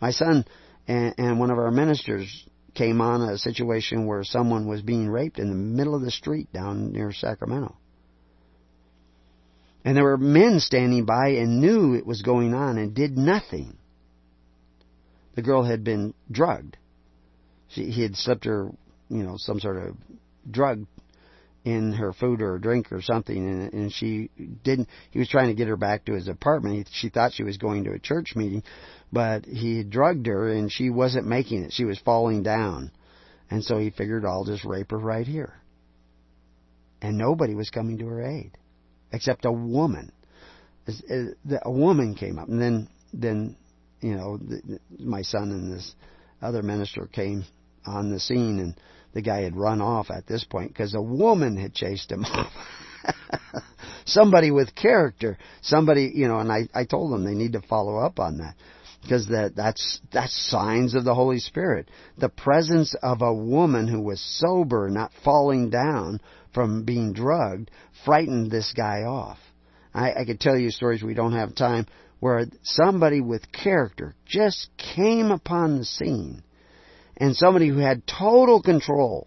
My son and, and one of our ministers came on a situation where someone was being raped in the middle of the street down near Sacramento. And there were men standing by and knew it was going on and did nothing. The girl had been drugged. She, he had slipped her, you know, some sort of drug in her food or drink or something, and, and she didn't. He was trying to get her back to his apartment. He, she thought she was going to a church meeting, but he drugged her, and she wasn't making it. She was falling down, and so he figured, I'll just rape her right here. And nobody was coming to her aid, except a woman. A woman came up, and then then you know my son and this other minister came on the scene and the guy had run off at this point because a woman had chased him off. somebody with character, somebody, you know, and I, I told them they need to follow up on that because that that's that's signs of the Holy Spirit. The presence of a woman who was sober, not falling down from being drugged, frightened this guy off. I, I could tell you stories we don't have time where somebody with character just came upon the scene and somebody who had total control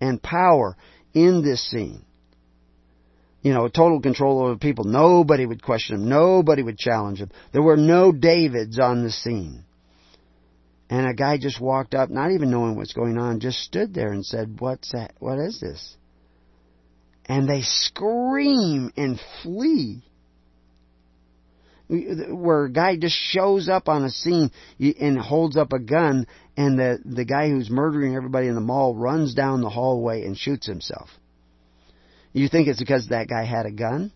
and power in this scene. You know, total control over people. Nobody would question him. Nobody would challenge him. There were no Davids on the scene. And a guy just walked up, not even knowing what's going on, just stood there and said, What's that? What is this? And they scream and flee where a guy just shows up on a scene and holds up a gun, and the the guy who's murdering everybody in the mall runs down the hallway and shoots himself. You think it's because that guy had a gun?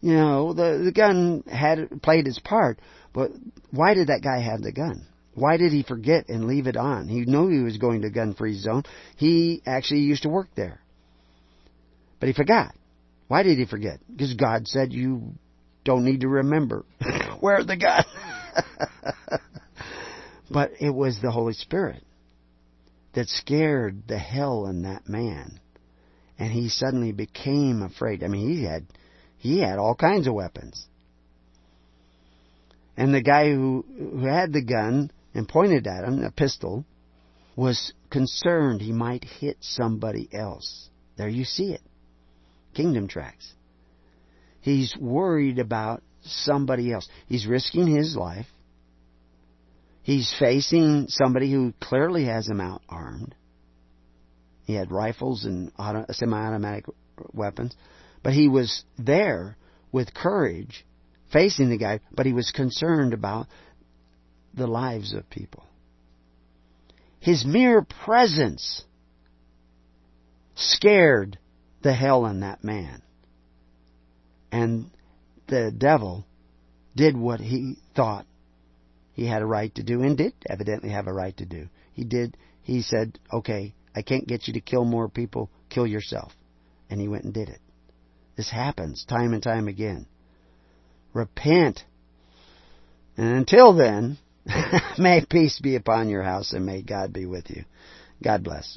You know, the the gun had played its part, but why did that guy have the gun? Why did he forget and leave it on? He knew he was going to gun free zone. He actually used to work there. But he forgot. Why did he forget? Because God said you don't need to remember where the gun. but it was the Holy Spirit that scared the hell in that man. And he suddenly became afraid. I mean, he had, he had all kinds of weapons. And the guy who, who had the gun and pointed at him, a pistol, was concerned he might hit somebody else. There you see it. Kingdom tracks. He's worried about somebody else. He's risking his life. He's facing somebody who clearly has him out armed. He had rifles and auto, semi-automatic weapons, but he was there with courage, facing the guy. But he was concerned about the lives of people. His mere presence scared the hell in that man. And the devil did what he thought he had a right to do and did evidently have a right to do. He did, he said, okay, I can't get you to kill more people, kill yourself. And he went and did it. This happens time and time again. Repent. And until then, may peace be upon your house and may God be with you. God bless.